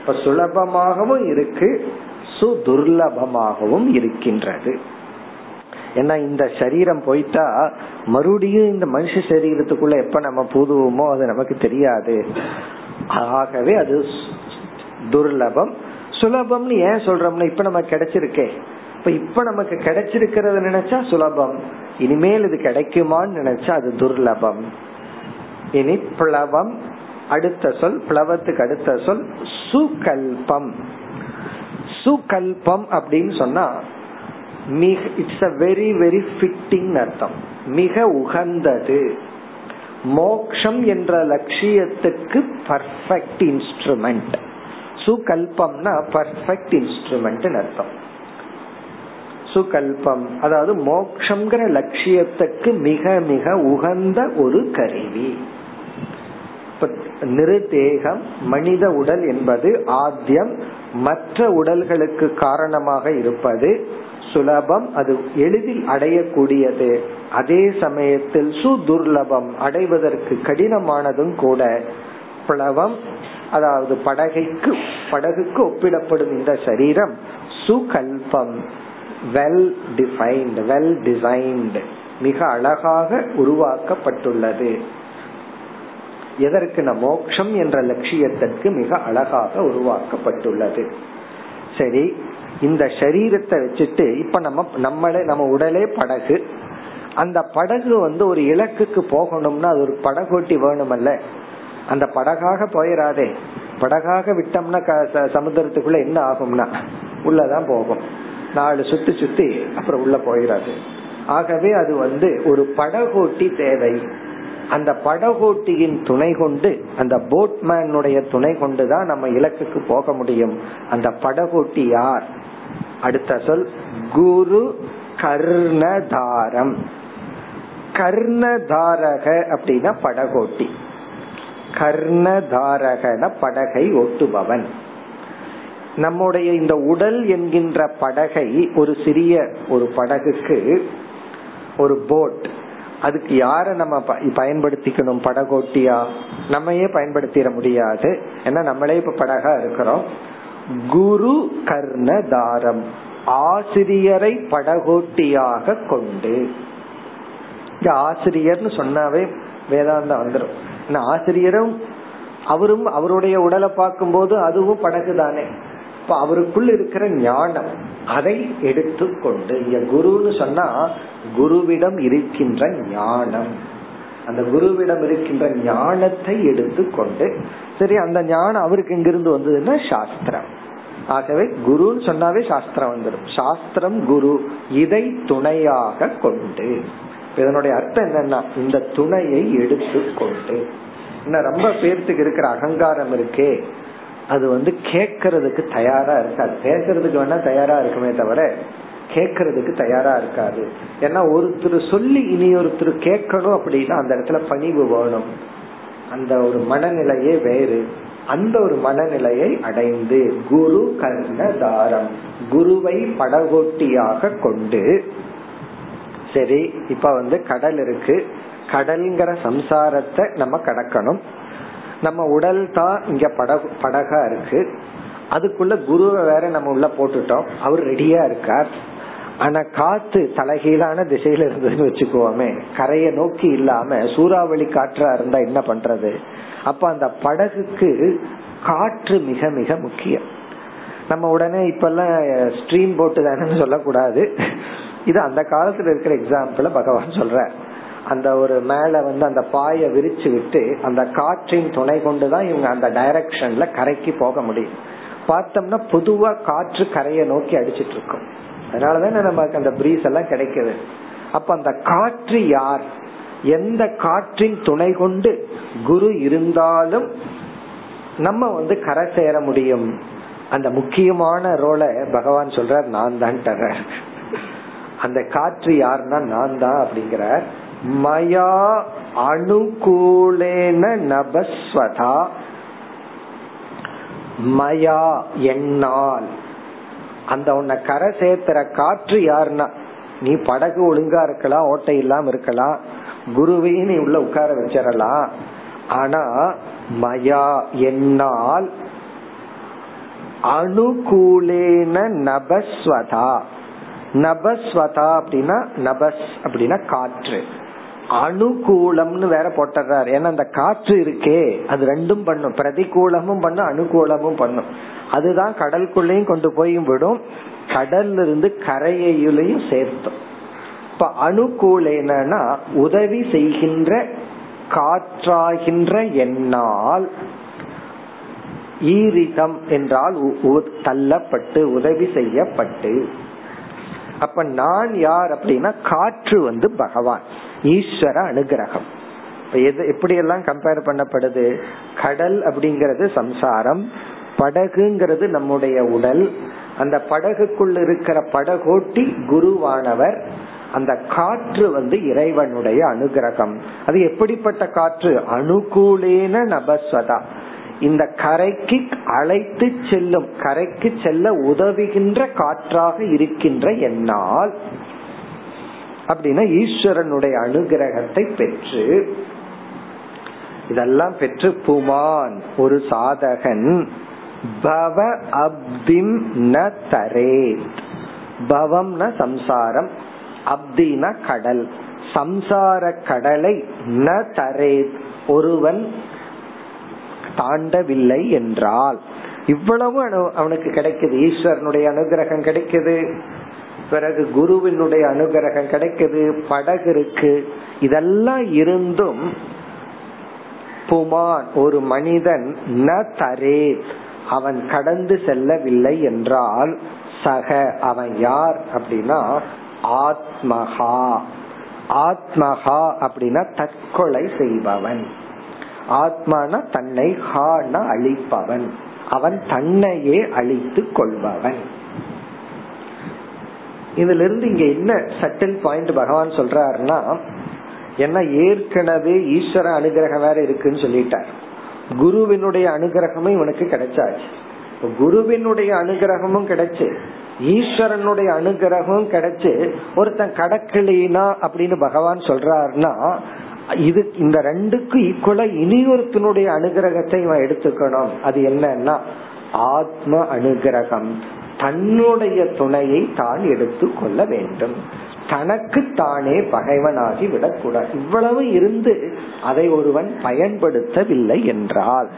இப்ப சுலபமாகவும் இருக்கு சுதுர்லபமாகவும் இருக்கின்றது. ஏன்னா இந்த சரீரம் போயிட்டா மறுபடியும் இந்த மனுஷ சரீரத்துக்குள்ள எப்ப நம்ம பூதுவோமோ அது நமக்கு தெரியாது. ஆகவே அது துர்லபம். சுலபம்னு ஏன் சொல்றோம்னா இப்ப நம்ம கிடைச்சிருக்கே. இப்ப இப்ப நமக்கு கிடைச்சிருக்கிறத நினைச்சா சுலபம். இனிமேல் இது கிடைக்குமான்னு நினைச்சா அது துர்லபம். இனி பிளவம். அடுத்த சொல் பிளவத்துக்கு அடுத்த சொல் சுகல்பம். சுகல்பம் அப்படின்னு சொன்னா மிக it's a very very fitting அர்த்தம். மிக உகந்தது. மோக்ஷம் என்ற லட்சியத்துக்கு பர்ஃபெக்ட் இன்ஸ்ட்ருமெண்ட் சுகல்பம்னா பர்ஃபெக்ட் இன்ஸ்ட்ருமெண்ட் அர்த்தம். சுகல்பம் அதாவது மோக்ஷங்கிற லட்சியத்துக்கு மிக மிக உகந்த ஒரு கருவி. நிருதேகம் மனித உடல் என்பது ஆத்தியம் மற்ற உடல்களுக்கு காரணமாக இருப்பது சுலபம் அது எளிதில் அடையக்கூடியது. அதே சமயத்தில் சுதுர்லபம் அடைவதற்கு கடினமானதும் கூட. பிளவம் அதாவது படகைக்கு படகுக்கு ஒப்பிடப்படும் இந்த சரீரம் சுகல்பம் வெல் டிஃபைன்ட் வெல் டிசைன்டு மிக அழகாக உருவாக்கப்பட்டுள்ளது. எதற்கு? மோக்ஷம் என்ற லட்சியத்திற்கு மிக அழகாக உருவாக்கப்பட்டுள்ளது. சரி இந்த சரீரத்தை வச்சுட்டு இப்ப நம்ம நம்மளே நம்ம உடலே படகு. அந்த படகு வந்து ஒரு இலக்குக்கு போகணும்னா அது ஒரு படகோட்டி வேணுமல்ல. அந்த படகாக போயிடாதே படகாக விட்டோம்னா சமுத்திரத்துக்குள்ள என்ன ஆகும்னா உள்ளதான் போகும். நாலு சுத்தி சுத்தி அப்புறம் உள்ள போயிடாது ஆகவே அது வந்து ஒரு படகோட்டி தேவை. அந்த படகோட்டியின் துணை கொண்டு அந்த போட்மேனுடைய துணை கொண்டுதான் நம்ம இலக்குக்கு போக முடியும். அந்த படகோட்டி யார்? அடுத்த சொல் குரு கர்ணதாரம். கர்ணதாரக அப்படின்னா படகோட்டி. கர்ணதாரகன படகை ஒட்டுபவன். நம்முடைய இந்த உடல் என்கின்ற படகை ஒரு சிறிய ஒரு படகுக்கு ஒரு போட் அதுக்கு யார நம்ம பயன்படுத்திக்கணும்? படகோட்டியா? நம்மையே பயன்படுத்திட முடியாது. ஏன்னா நம்மளே இப்ப படகா இருக்கிறோம். குரு கர்ணதாரம். ஆசிரியரை படகோட்டியாக கொண்டு. ஆசிரியர்னு சொன்னாவே வேதாந்தம் வந்துடும் ஆசிரியரும் அவரும் அவருடைய உடலை பார்க்கும் போது அதுவும் படகு தானே இப்ப அவருக்குள் இருக்கிற ஞானம் அதை எடுத்துக்கொண்டு இங்க குருன்னு சொன்னா குருவிடம் இருக்கின்ற ஞானம். அந்த குருவிடம் இருக்கின்ற ஞானத்தை எடுத்துக்கொண்டு சரி அந்த ஞானம் அவருக்கு எங்கிருந்து வந்ததுன்னா சாஸ்திரம். ஆகவே குருன்னு சொன்னாவே சாஸ்திரம் வந்துடும். சாஸ்திரம் குரு இதை துணையாக கொண்டு. இதனுடைய அர்த்தம் என்னன்னா இந்த துணையை எடுத்துக்கொண்டு. இன்னும் ரொம்ப பேர்த்துக்கு இருக்கிற அகங்காரம் இருக்கே. அது வந்து கேட்கறதுக்கு தயாரா இருக்காது. பேசுறதுக்கு வேணா தயாரா இருக்குமே தவிர கேட்கறதுக்கு தயாரா இருக்காது. ஏன்னா ஒருத்தர் சொல்லி இனி ஒருத்தர் கேட்கணும் அப்படின்னா அந்த இடத்துல பணிவு வேணும். அந்த ஒரு மனநிலையே வேறு. அந்த ஒரு மனநிலையை அடைந்து குரு கர்ணதாரம் குருவை படகோட்டியாக கொண்டு சரி இப்ப வந்து கடல் இருக்கு. கடல்ங்கிற சம்சாரத்தை நம்ம கடக்கணும். நம்ம உடல் தான் இங்க படகு படகா இருக்கு. அதுக்குள்ள குருவை வேற நம்ம உள்ள போட்டுட்டோம். அவர் ரெடியா இருக்கார். ஆனா காத்து தலைகீழான திசையில இருந்ததுன்னு வச்சுக்கோமே கரையை நோக்கி இல்லாம சூறாவளி காற்றா இருந்தா என்ன பண்றது? அப்ப அந்த படகுக்கு காற்று மிக மிக முக்கியம். நம்ம உடனே இப்ப எல்லாம் ஸ்ட்ரீம் போட்டு தானே சொல்லக்கூடாது. இது அந்த காலத்துல இருக்கிற எக்ஸாம்பிள் பகவான் சொல்ற அந்த ஒரு மேல வந்து அந்த பாய விரிச்சு விட்டு அந்த காற்றின் துணை கொண்டுதான் இவங்க அந்த டைரக்ஷன்ல கரைக்கு போக முடியும். பார்த்தோம்னா பொதுவா காற்று கரையை நோக்கி அடிச்சிட்டு இருக்கும். அதனாலதான் நமக்கு அந்த பிரீஸ் எல்லாம் கிடைக்குது. அப்ப அந்த காற்று யார்? எந்த காற்றின் துணை கொண்டு குரு இருந்தாலும் நம்ம வந்து கரை சேர முடியும். அந்த முக்கியமான ரோலை பகவான் சொல்றார் நான் தான் அந்த காற்று யாருன்னா நான் தான் அப்படிங்கிற மயா அனுகூலேன நபஸ்வதா. மயா என்னால். அந்த உன்னை கரை சேர்த்துற காற்று யாருன்னா நீ படகு ஒழுங்கா இருக்கலாம் ஓட்டை இல்லாம இருக்கலாம் குருவையும் நீ உள்ள உட்கார வச்சிடலாம். ஆனா மயா என்னால் அனுகூலேன நபஸ்வதா. நபஸ்வதா அப்படின்னா நபஸ் அப்படின்னா காற்று. அனுகூலம்னு வேற போட்டுறாரு. ஏன்னா அந்த காற்று இருக்கே அது ரெண்டும் பண்ணும். பிரதிகூலமும் பண்ணும் அனுகூலமும் பண்ணும். அதுதான் கடலுக்குள்ளேயும் கொண்டு போய் விடும். கடல்ல இருந்து கரையையிலையும் சேர்த்தும். இப்ப என்னன்னா உதவி செய்கின்ற காற்றாகின்ற என்னால் ஈரிதம் என்றால் தள்ளப்பட்டு உதவி செய்யப்பட்டு அப்ப நான் யார் அப்படின்னா காற்று வந்து பகவான் ஈஸ்வர அனுகிரகம். எது எப்படி எல்லாம் கம்பேர் பண்ணப்படுது? கடல் அப்படிங்கறது சம்சாரம் படகுங்கிறது நம்முடைய உடல். அந்த படகுக்குள் இருக்கிற படகோட்டி குருவானவர் அந்த காற்று வந்து இறைவனுடைய அனுகிரகம். அது எப்படிப்பட்ட காற்று? அனுகூலேன நபஸ்வதா. இந்த கரைக்கு அழைத்து செல்லும் கரைக்கு செல்ல உதவுகின்ற காற்றாக இருக்கின்ற என்னால் அப்படின்னா ஈஸ்வரனுடைய அனுகிரகத்தை பெற்று இதெல்லாம் பெற்று புமான் ஒரு சாதகன். பவ அப்திம் ந தரேத். பவம்ன சம்சாரம் அப்தின கடல். சம்சார கடலை ந தரேத். ஒருவன் தாண்டவில்லை என்றால் இவ்வளவு அவனுக்கு கிடைக்குது. ஈஸ்வரனுடைய அனுகிரகம் கிடைக்குது. பிறகு குருவினுடைய அனுகிரகம் கிடைக்குது. படகு இருக்கு. இதெல்லாம் இருந்தும் புமான் ஒரு மனிதன் ந தரே அவன் கடந்து செல்லவில்லை என்றால் சக அவன் யார் அப்படின்னா ஆத்மஹா. ஆத்மஹா அப்படின்னா தற்கொலை செய்பவன். ஆத்மான தன்னை ஹான அழிப்பவன். அவன் தன்னையே அழித்து கொள்பவன். இதுல இருந்து இங்க என்ன சட்டில் பாயிண்ட் பகவான் சொல்றாருன்னா என்ன ஏற்கனவே ஈஸ்வர அனுகிரகம் வேற இருக்குன்னு சொல்லிட்டார். குருவினுடைய அனுகிரகமும் இவனுக்கு கிடைச்சாச்சு. குருவினுடைய அனுகிரகமும் கிடைச்சு ஈஸ்வரனுடைய அனுகிரகமும் கிடைச்சு ஒருத்தன் கடக்கலினா அப்படின்னு பகவான் சொல்றாருன்னா இது இந்த ரெண்டுக்கும் ஈக்குவலா இனியொருத்தனுடைய அனுகிரகத்தை இவன் எடுத்துக்கணும். அது என்னன்னா ஆத்ம அனுகிரகம். தன்னுடைய துணையை தான் எடுத்து கொள்ள வேண்டும். தனக்கு தானே பகைவனாகி விடக்கூடாது. இவ்வளவு இருந்து அதை ஒருவன் பயன்படுத்தவில்லை என்றால்.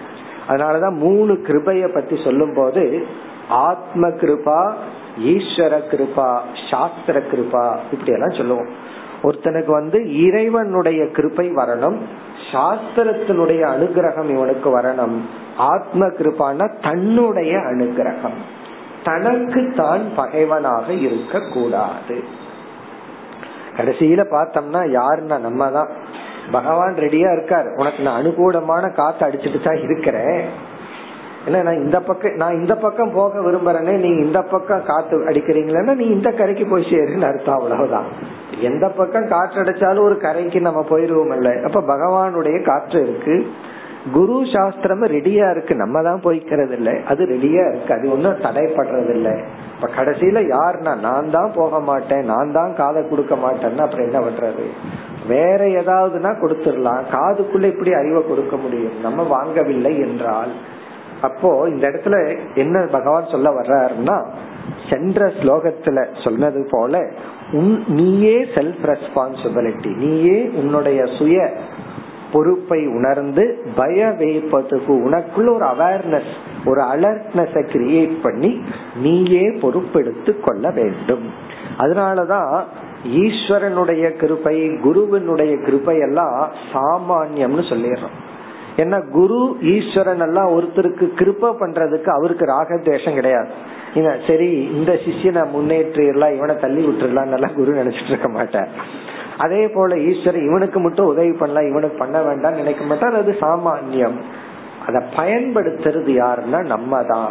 அதனாலதான் மூணு கிருபைய பத்தி சொல்லும் போது ஆத்ம கிருபா ஈஸ்வர கிருபா சாஸ்திர கிருபா இப்படி எல்லாம் சொல்லுவோம். ஒருத்தனுக்கு வந்து இறைவனுடைய கிருப்பை வரணும் சாஸ்திரத்தினுடைய அனுகிரகம் இவனுக்கு வரணும். ஆத்ம கிருப்பான தன்னுடைய அனுகிரகம். தனக்கு தான் பகைவனாக இருக்க கூடாது கடைசியில பார்த்தோம்னா யாருன்னா நம்ம தான் பகவான் ரெடியா இருக்கார். உனக்கு நான் அனுகூலமான காத்து அடிச்சுட்டு தான் இருக்கிறேன். என்ன நான் இந்த பக்கம் நான் இந்த பக்கம் போக விரும்புறேனே நீங்க இந்த பக்கம் காத்து அடிக்கிறீங்களா நீ இந்த கரைக்கு போய் சேருன்னு அர்த்தம் அவ்வளவுதான். எந்த பக்கம் காற்று அடிச்சாலும் ஒரு கரைக்கு நம்ம போயிருவோம் இல்ல அப்ப பகவானுடைய காற்று இருக்கு. குரு சாஸ்திரம் ரெடியா இருக்கு. நம்ம தான் போய்க்கிறது இல்ல அது ரெடியா இருக்கு. அது ஒன்னும் தடைப்படுறது இல்ல இப்ப கடைசியில யாருன்னா நான் தான் போக மாட்டேன். நான் தான் காதை கொடுக்க மாட்டேன்னா அப்புறம் என்ன பண்றது? வேற ஏதாவதுன்னா கொடுத்துடலாம். காதுக்குள்ள இப்படி அறிவை கொடுக்க முடியும். நம்ம வாங்கவில்லை என்றால் அப்போ இந்த இடத்துல என்ன பகவான் சொல்ல வர்றாருன்னா சென்ற ஸ்லோகத்துல சொன்னது போல உன் நீயே செல்ஃப் ரெஸ்பான்சிபிலிட்டி நீயே உன்னுடைய சுய பொறுப்பை உணர்ந்து பய வேப்பதுக்கு உனக்குள்ள ஒரு அவேர்னஸ் ஒரு அலர்ட்னஸ் கிரியேட் பண்ணி நீயே பொறுப்பெடுத்து கொள்ள வேண்டும். அதனாலதான் ஈஸ்வரனுடைய கிருப்பை குருவினுடைய கிருப்பை எல்லாம் சாமான்யம்னு சொல்லிடுறோம். ஏன்னா குரு ஈஸ்வரன் எல்லாம் ஒருத்தருக்கு கிருப்ப பண்றதுக்கு அவருக்கு ராகத்வேஷம் கிடையாது. சரி இந்த சிஷியனை முன்னேற்றிடலாம் இவனை தள்ளி விட்டுடலாம் நல்லா குரு நினைச்சிட்டு இருக்க மாட்டேன் அதே போல ஈஸ்வரன் இவனுக்கு மட்டும் உதவி பண்ணலாம் இவனுக்கு பண்ண வேண்டாம் நினைக்க மாட்டார். அது சாமான்யம். அதை பயன்படுத்துறது யாருன்னா நம்ம தான்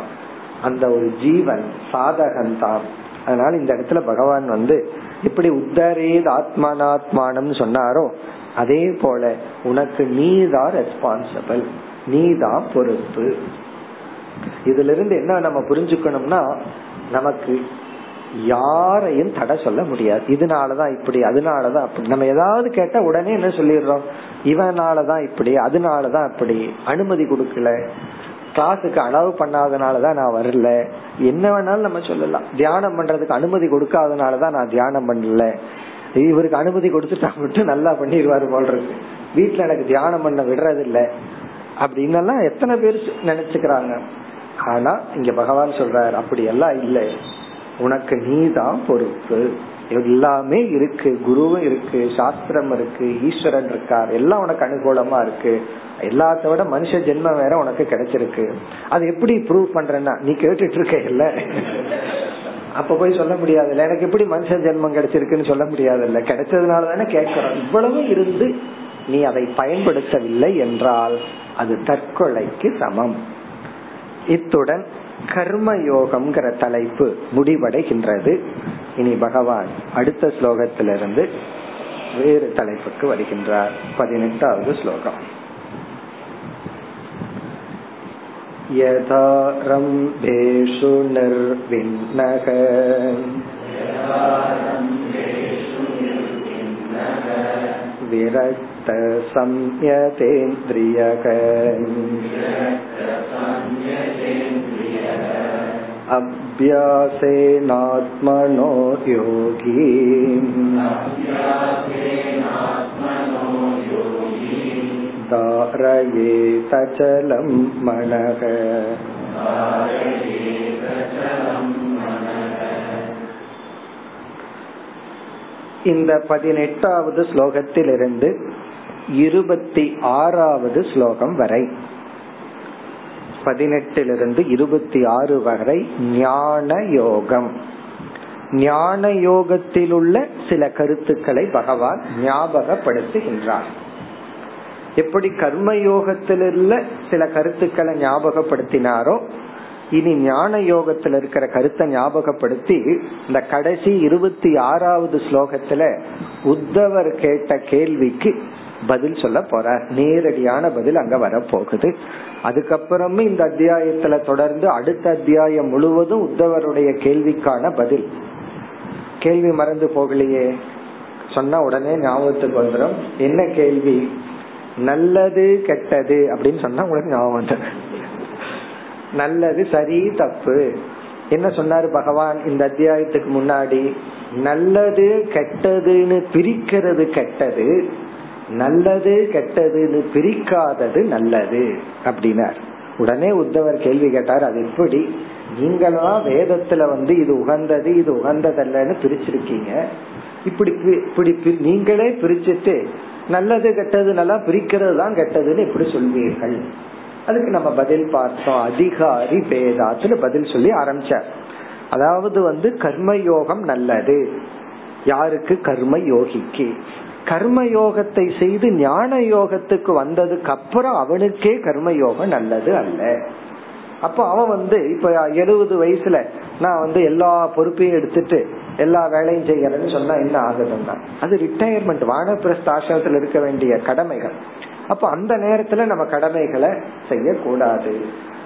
அந்த ஒரு ஜீவன் சாதகன் தான். அதனால இந்த இடத்துல பகவான் வந்து இப்படி உத்தரேத் ஆத்மானாத்மானம் சொன்னாரோ அதே போல உனக்கு நீதான் ரெஸ்பான்சிபிள் நீதான் பொறுப்பு. இதுல இருந்து என்ன நம்ம புரிஞ்சுக்கணும்னா நமக்கு யாரையும் தடை சொல்ல முடியாது. இதனாலதான் இப்படி அதனாலதான் அப்படி. நம்ம ஏதாவது கேட்டா உடனே என்ன சொல்லிடுறோம்? இவனாலதான் இப்படி அதனாலதான் இப்படி. அனுமதி கொடுக்கல. கிளாஸுக்கு அளவு பண்ணாதனாலதான் நான் வரல. என்ன வேணாலும் நம்ம சொல்லலாம். தியானம் பண்றதுக்கு அனுமதி கொடுக்காதனாலதான் நான் தியானம் பண்ணல. இவருக்கு அனுமதி கொடுத்துட்டா மட்டும் நல்லா பண்ணிடுவாரு போல் இருக்கு. வீட்டுல எனக்கு தியானம் பண்ண விடுறது இல்ல அப்படின்னு எத்தனை பேர் நினைச்சுக்கிறாங்க. ஆனா இங்க பகவான் சொல்றாரு அப்படி எல்லாம் இல்ல. உனக்கு நீதான் பொறுப்பு. எல்லாமே இருக்கு. குருவும் இருக்கு சாஸ்திரம் இருக்கு ஈஸ்வரன் இருக்கார். எல்லாம் உனக்கு அனுகூலமா இருக்கு. எல்லாத்த விட மனுஷ ஜென்மம் வேற உனக்கு கிடைச்சிருக்கு. அது எப்படி ப்ரூவ் பண்றேன்னா நீ கேட்டுட்டு இருக்க இல்ல அப்ப போய் சொல்ல முடியாதுல்ல. எனக்கு எப்படி மனுஷ ஜென்மம் கிடைச்சிருக்குன்னு சொல்ல முடியாதுல்ல. கிடைச்சதுனால தானே கேட்கிறோம். இவ்வளவு இருந்து நீ அதை பயன்படுத்தவில்லை என்றால் அது தற்கொலைக்கு சமம். இத்துடன் கர்ம யோகம்ங்கிற தலைப்பு முடிவடைகின்றது. இனி பகவான் அடுத்த ஸ்லோகத்திலிருந்து வேறு தலைப்புக்கு வருகின்றார். பதினெட்டாவது ஸ்லோகம். यथा रम्भेषु निर्विन्नः विरक्तसंयतेन्द्रियक अभ्यासेनात्मनो योगी धारयेतचलं मनः இந்த பதினெட்டாவது ஸ்லோகத்திலிருந்து இருபத்தி ஆறாவது ஸ்லோகம் வரை பதினெட்டிலிருந்து இருபத்தி ஆறு வரை ஞான யோகம் ஞான யோகத்தில் உள்ள சில கருத்துக்களை பகவான் ஞாபகப்படுத்துகின்றார் எப்படி கர்ம யோகத்திலுள்ள சில கருத்துக்களை ஞாபகப்படுத்தினாரோ இனி ஞான யோகத்தில் இருக்கிற கருத்தை ஞாபகப்படுத்தி இந்த கடைசி இருபத்தி ஆறாவது ஸ்லோகத்துல உத்தவர் கேட்ட கேள்விக்கு பதில் சொல்ல போற நேரடியான பதில் அங்க வரப்போகுது. அதுக்கப்புறமே இந்த அத்தியாயத்துல தொடர்ந்து அடுத்த அத்தியாயம் முழுவதும் உத்தவருடைய கேள்விக்கான பதில். கேள்வி மறந்து போகலையே. சொன்ன உடனே ஞாபகத்துக்கு வந்துடும் என்ன கேள்வி? நல்லது கெட்டது அப்படின்னு சொன்னா உங்களுக்கு ஞாபகம் வந்துடும் நல்லது சரி தப்பு. என்ன சொன்னாரு பகவான்? இந்த அத்தியாயத்துக்கு முன்னாடி நல்லது கெட்டதுன்னு பிரிக்கிறது கெட்டது நல்லது கெட்டதுன்னு பிரிக்காதது நல்லது அப்படின்னார். உடனே உத்தவர் கேள்வி கேட்டார் அது எப்படி? நீங்களா வேதத்துல வந்து இது உகந்தது இது உகந்ததல்லன்னு பிரிச்சிருக்கீங்க. இப்படி இப்படி நீங்களே பிரிச்சுட்டு நல்லது கெட்டது நல்லா பிரிக்கிறது தான் கெட்டதுன்னு எப்படி சொல்வீர்கள். அதுக்கு நம்ம பதில் பார்த்தோம். அதிகாரி பேதாத்துன்னு பதில் சொல்லி ஆரம்பிச்சார். அதாவது வந்து கர்மயோகம் நல்லது. யாருக்கு? கர்ம யோகிக்கு கர்ம யோகத்தை செய்து ஞான யோகத்துக்கு வந்ததுக்கு அப்புறம் அவனுக்கே கர்ம யோகம் நல்லது அல்ல. அப்ப அவன் வந்து இப்ப எழுபது வயசுல நான் வந்து எல்லா பொறுப்பையும் எடுத்துட்டு எல்லா வேலையும் செய்யறேன்னு சொன்னா என்ன ஆகுதுன்னா அது ரிட்டையர்மெண்ட் வானப்பிரஸ்த ஆசிரமத்தில் இருக்க வேண்டிய கடமைகள். அப்ப அந்த நேரத்துல நம்ம கடமைகளை செய்யக்கூடாது.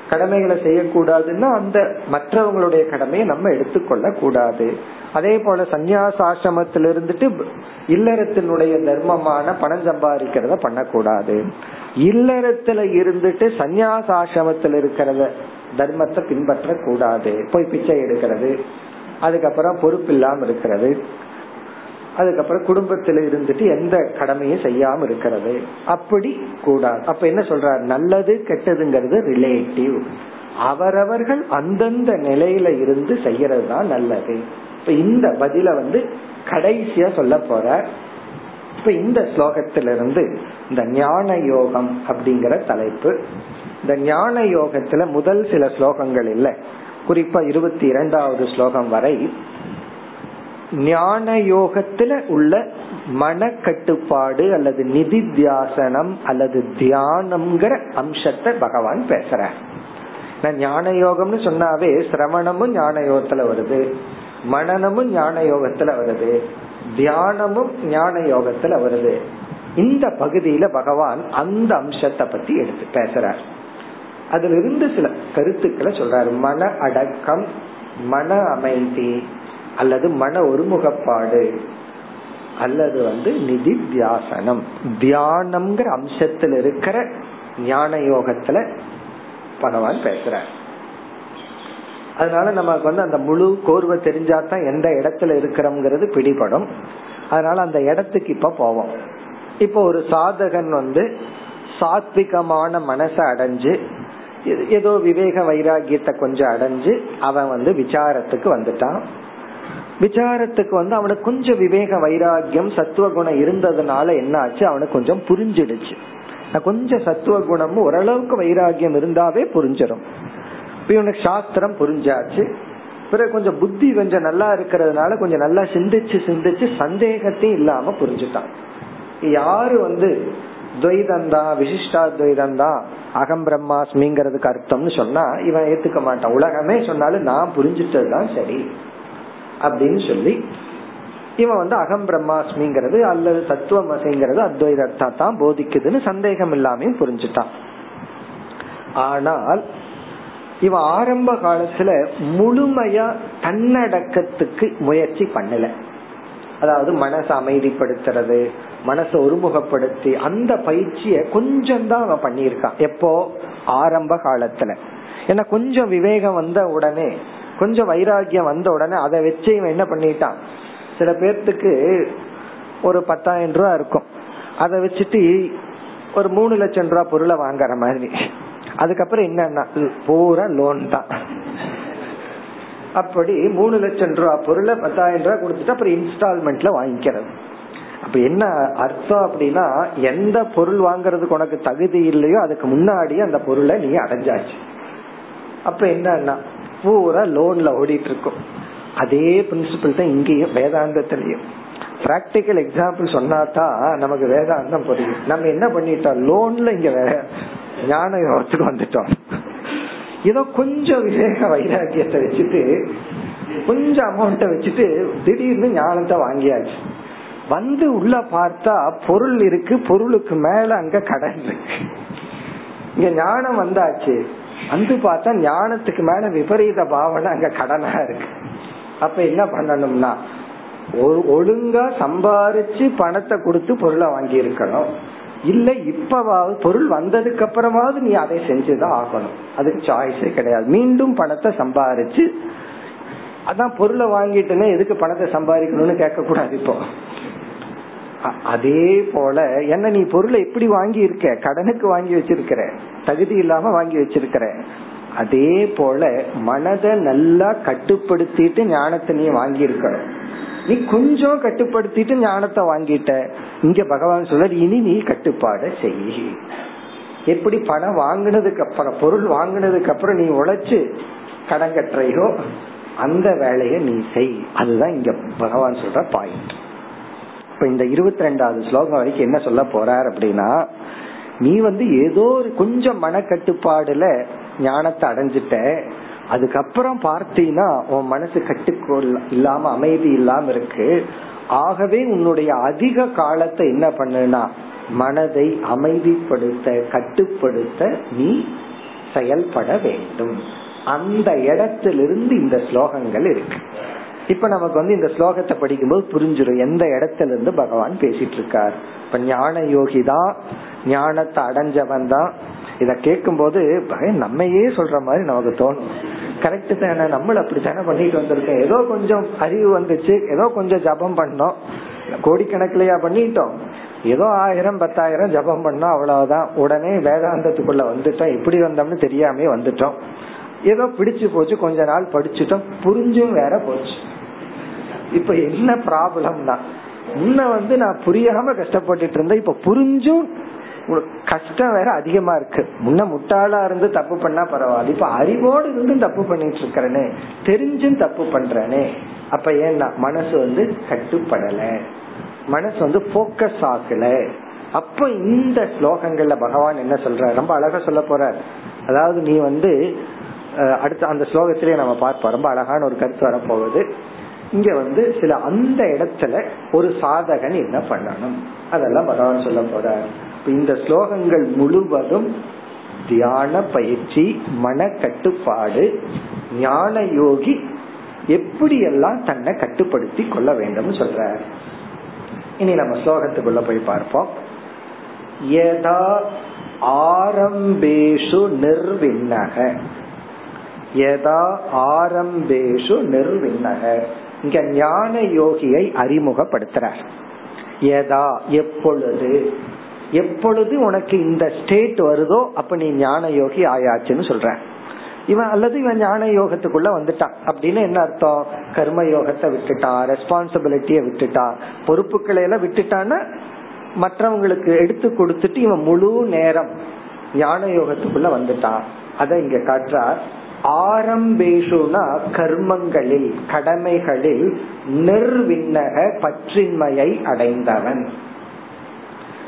கடமைகளை செய்யக்கூடாதுன்னா அந்த மற்றவங்களுடைய கடமையை நம்ம எடுத்துக்கொள்ள கூடாது அதே போல சந்நியாசாசிரமத்தில் இருந்துட்டு இல்லறத்தினுடைய தர்மமான பணம் சம்பாதிக்கிறத பண்ணக்கூடாது. இல்லறத்துல இருந்துட்டு சந்நியாசாசிரமத்தில் இருக்கிறத தர்மத்தை பின்பற்ற கூடாது போய் பிச்சை எடுக்கிறது. அதுக்கப்புறம் பொறுப்பு இல்லாம இருக்கிறது. அதுக்கப்புறம் குடும்பத்துல இருந்துட்டு எந்த கடமையும் செய்யாம இருக்கிறது. அப்படி கூடாது. அப்ப என்ன சொல்றாரு? நல்லது கெட்டதுங்கிறது ரிலேட்டிவ் அவரவர்கள் அந்தந்த நிலையில இருந்து செய்யறது தான் நல்லது. இப்ப இந்த பதில வந்து கடைசியா சொல்ல போற இப்ப இந்த ஸ்லோகத்திலிருந்து இந்த ஞான யோகம் அப்படிங்கிற தலைப்பு. இந்த ஞான யோகத்துல முதல் சில ஸ்லோகங்கள் இல்ல. குறிப்பா இருபத்தி இரண்டாவது ஸ்லோகம் வரை ஞான யோகத்துல உள்ள மன கட்டுப்பாடு அல்லது நிதித்தியாசனம் அல்லது தியானம்ங்கிற அம்சத்தை பகவான் பேசுற ஞான யோகம்னு சொன்னாவே சிரவணமும் ஞான யோகத்துல வருது மனநமும் ஞான யோகத்துல வருது தியானமும் ஞான யோகத்துல வருது. இந்த பகுதியில பகவான் அந்த அம்சத்தை பத்தி எடுத்து பேசுறார். அதுல இருந்து சில கருத்துக்களை சொல்றாரு. மன அடக்கம் மன அமைதி அல்லது மன ஒருமுகப்பாடு. அல்லது வந்து நிதி தியாசனம். தியானம்ங்கிற அம்சத்தில் இருக்கிற ஞான யோகத்துல பகவான் பேசுற அதனால நமக்கு வந்து அந்த முழு கோர்வை தெரிஞ்சாதான் எந்த இடத்துல இருக்கிறோம்ங்கிறது பிடிபடும். அதனால அந்த இடத்துக்கு இப்ப போவோம். இப்போ ஒரு சாதகன் வந்து சாத்விகமான மனசை அடைஞ்சு ஏதோ விவேக வைராகியத்தை கொஞ்சம் அடைஞ்சு அவன் வந்து விசாரத்துக்கு வந்துட்டான். விசாரத்துக்கு வந்து அவனுக்கு கொஞ்சம் விவேக வைராகியம் சத்துவ குணம் இருந்ததுனால என்ன ஆச்சு அவனுக்கு கொஞ்சம் புரிஞ்சிடுச்சு. கொஞ்சம் சத்துவ குணமும் ஓரளவுக்கு வைராகியம் இருந்தாவே புரிஞ்சிடும். இவனுக்கு சாஸ்திரம் புரிஞ்சாச்சு. பிறகு கொஞ்சம் புத்தி கொஞ்சம் நல்லா இருக்கிறதுனால கொஞ்சம் நல்லா சிந்திச்சு சிந்திச்சு சந்தேகத்தையும் இல்லாம புரிஞ்சுட்டான். யாரு வந்து துவைதம் தான் விசிஷ்டா துவைதம் தான் அகம் பிரம்மாஸ்மிங்கிறதுக்கு அர்த்தம்னு சொன்னா இவன் ஏத்துக்க மாட்டான். உலகமே சொன்னாலும் நான் புரிஞ்சிட்டதுதான் சரி. அப்படின்னு சொல்லி இவன் வந்து அகம் பிரம்மாஸ்மிங்கிறது அல்லது தத்துவமசைங்கிறது அத்வைதத்தா தான் போதிக்குதுன்னு சந்தேகம் இல்லாம புரிஞ்சுட்டான். ஆனால் இவன் ஆரம்ப காலத்துல முழுமையா தன்னடக்கத்துக்கு முயற்சி பண்ணல. அதாவது மனசை அமைதிப்படுத்துறது மனசை ஒருமுகப்படுத்தி அந்த பயிற்சிய கொஞ்சம் தான் அவன் பண்ணியிருக்கான். எப்போ? ஆரம்ப காலத்துல. ஏன்னா கொஞ்சம் விவேகம் வந்த உடனே கொஞ்சம் வைராகியம் வந்த உடனே அதை வச்சு இவன் என்ன பண்ணிட்டான்? சில பேர்த்துக்கு ஒரு பத்தாயிரம் ரூபா இருக்கும். அதை வச்சுட்டு ஒரு மூணு லட்சம் ரூபா பொருளை வாங்குற மாதிரி. அதுக்கப்புறம் என்னன்னா பூரா லோன் தான். அப்படி மூணு லட்சம் ரூபா பொருளை பத்தாயிரம் ரூபா கொடுத்துட்டு அப்புறம் இன்ஸ்டால்மெண்ட்ல வாங்கிக்கிறது. அப்ப என்ன அர்த்தம் அப்படின்னா எந்த பொருள் வாங்குறதுக்கு உனக்கு தகுதி இல்லையோ அதுக்கு முன்னாடியே அந்த பொருளை நீ அடைஞ்சாச்சு. அப்ப என்னன்னா பூரா லோன்ல ஓடிட்டு இருக்கும் அதே பிரின்சிபல் தான் இங்கேயும் வேதாந்தத்திலையும். பிராக்டிக்கல் எக்ஸாம்பிள் சொன்னாதான் நமக்கு வேதாந்தம் புரியும். நம்ம என்ன பண்ணிட்டோம்? லோன்ல இங்க ஞான யோகத்துக்கு வந்துட்டோம். ஏதோ கொஞ்சம் விவேக வைராக்கியத்தை வச்சுட்டு கொஞ்சம் அமௌண்ட்டை வச்சுட்டு திடீர்னு ஞானத்தை வாங்கியாச்சு. வந்து உள்ள பார்த்தா பொருள் இருக்கு பொருளுக்கு மேல அங்க கடன் இருக்கு. இங்க ஞானம் வந்தாச்சு. வந்து பார்த்தா ஞானத்துக்கு மேல விபரீத பாவனை அங்க கடனா இருக்கு. அப்ப என்ன பண்ணணும்னா ஒழுங்கா சம்பாரிச்சு பணத்தை கொடுத்து பொருளை வாங்கி இருக்கணும் இல்ல இப்பவாவது பொருள் வந்ததுக்கு அப்புறமாவது நீ அதை செஞ்சுதான் ஆகணும். அதுக்கு சாய்ஸே கிடையாது. மீண்டும் பணத்தை சம்பாரிச்சு அதான் பொருளை வாங்கிட்டுன்னு எதுக்கு பணத்தை சம்பாதிக்கணும்னு கேட்க கூடாது இப்போ. அதே போல என்ன நீ பொருளை எப்படி வாங்கி இருக்க? கடனுக்கு வாங்கி வச்சிருக்கிற. தகுதி இல்லாம வாங்கி வச்சிருக்கிற. அதே போல மனதை நல்லா கட்டுப்படுத்திட்டு ஞானத்தை நீ வாங்கி இருக்கணும். நீ கொஞ்சம் கட்டுப்படுத்திட்டு ஞானத்தை வாங்கிட்ட. இங்க பகவான் சொல்ற இனி நீ கட்டுப்பாட செய். எப்படி பணம் வாங்கினதுக்கு அப்புறம் பொருள் வாங்கினதுக்கு அப்புறம் நீ உழைச்சு கடன் கட்டுறையோ அந்த வேலையை நீ செய். அதுதான் இங்க பகவான் சொல்ற பாயிண்ட் இப்ப இந்த இருபத்தி ரெண்டாவது ஸ்லோகம் வரைக்கும் என்ன சொல்ல போறார் அப்படின்னா நீ வந்து ஏதோ ஒரு கொஞ்சம் மனக்கட்டுப்பாடுல ஞானத்தை அடைஞ்சிட்ட அதுக்கப்புறம் பார்த்தீங்கன்னா உன் மனசு கட்டுக்கோள் இல்லாம அமைதி இல்லாம இருக்கு. ஆகவே உன்னுடைய அதிக காலத்தை என்ன பண்ணுனா மனதை அமைதிப்படுத்த கட்டுப்படுத்த நீ செயல்பட வேண்டும். அந்த இடத்திலிருந்து இந்த ஸ்லோகங்கள் இருக்கு. இப்ப நமக்கு வந்து இந்த ஸ்லோகத்தை படிக்கும்போது புரிஞ்சிடும் எந்த இடத்துல இருந்து பகவான் பேசிட்டு இருக்கார் இப்ப ஞான யோகி தான் ஞானத்தை அடைஞ்சவன் தான். இத கேட்கும் போது நம்மையே சொல்ற மாதிரி நமக்கு தோணும். கரெக்ட் தானே நம்மள அப்படித்தானே பண்ணிட்டு வந்திருக்கோம். ஏதோ கொஞ்சம் அறிவு வந்துச்சு ஏதோ கொஞ்சம் ஜபம் பண்ணோம். கோடிக்கணக்கிலையா பண்ணிட்டோம். ஏதோ ஆயிரம் பத்தாயிரம் ஜபம் பண்ணோம் அவ்வளவுதான். உடனே வேதாந்தத்துக்குள்ள வந்துட்டோம். எப்படி வந்தோம்னு தெரியாமே வந்துட்டோம். ஏதோ பிடிச்சு போச்சு கொஞ்ச நாள் படிச்சுட்டோம். புரிஞ்சும் வேற போச்சு. இப்ப என்ன ப்ராப்ளம்னா முன்ன வந்து நான் புரியாம கஷ்டப்பட்டுட்டு இருந்தேன். இப்ப புரிஞ்சும் கஷ்டம் வேற அதிகமா இருக்கு. முன்ன முட்டாளா இருந்து தப்பு பண்ணா பரவாயில்ல. இப்ப அறிவோடு இருந்து தப்பு பண்ணிட்டு இருக்கிறனே. தெரிஞ்சும் தப்பு பண்றேனே. அப்ப ஏன்னா மனசு வந்து கட்டுப்படல. மனசு வந்து போக்கஸ் ஆகல அப்ப இந்த ஸ்லோகங்கள்ல பகவான் என்ன சொல்ற ரொம்ப அழகா சொல்ல போற அதாவது நீ வந்து அடுத்த அந்த ஸ்லோகத்திலேயே நம்ம பார்ப்போம். ரொம்ப அழகான ஒரு கருத்து வரப்போகுது. இங்க வந்து சில அந்த இடத்துல ஒரு சாதகன் என்ன பண்ணணும்? அதெல்லாம் பகவான் சொல்ல போறார். இந்த ஸ்லோகங்கள் முழுவதும் தியான பயிற்சி மன கட்டுப்பாடு ஞான யோகி எப்படியெல்லாம் தன்னை கட்டுப்படுத்தி கொள்ள வேண்டும் சொல்ற இனி நம்ம ஸ்லோகத்துக்குள்ள போய் பார்ப்போம். யதா ஆரம்பேஷு நிர்விண்ணக. யதா ஆரம்பேஷு நிர்விண்ணக. இங்க ஞான யோகியை அறிமுகப்படுத்துறார். ஏதா எப்பொழுது எப்பொழுது உனக்கு இந்த ஸ்டேட் வருதோ அப்ப நீ ஞான யோகி ஆயாச்சுன்னு சொல்ற. இவன் அல்லது இவன் ஞான யோகத்துக்குள்ள வந்துட்டான். அப்படின்னு என்ன அர்த்தம்? கர்ம யோகத்தை விட்டுட்டான் ரெஸ்பான்சிபிலிட்டிய விட்டுட்டான் பொறுப்புகளை எல்லாம் விட்டுட்டான்னா மற்றவங்களுக்கு எடுத்து கொடுத்துட்டு இவன் முழு நேரம் ஞான யோகத்துக்குள்ள வந்துட்டான். அதை இங்க காட்டுறார். ஆரம்பேஷுனா கர்மங்களில் கடமைகளில் நிர்விண்ணக பற்றின்மையை அடைந்தவன்.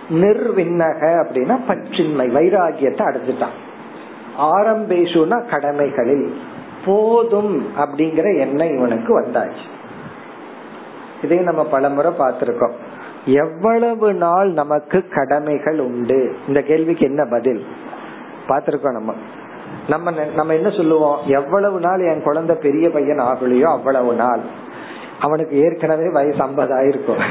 நிர்விண்ணக அப்படின்னா பற்றின்மை வைராகியத்தை அடைஞ்சிட்டான். ஆரம்பேஷுனா கடமைகளில் போதும் அப்படிங்கிற எண்ணம் இவனுக்கு வந்தாச்சு. இதையும் நம்ம பலமுறை பார்த்திருக்கோம். எவ்வளவு நாள் நமக்கு கடமைகள் உண்டு? இந்த கேள்விக்கு என்ன பதில்? பார்த்திருக்கோம் நம்ம. நம்ம நம்ம என்ன சொல்லுவோம்? எவ்வளவு நாள் என் குழந்தை பெரிய பையன் ஆகலையோ அவ்வளவு நாள். அவனுக்கு ஏற்கனவே வயசு ஐம்பது ஆயிருக்கும்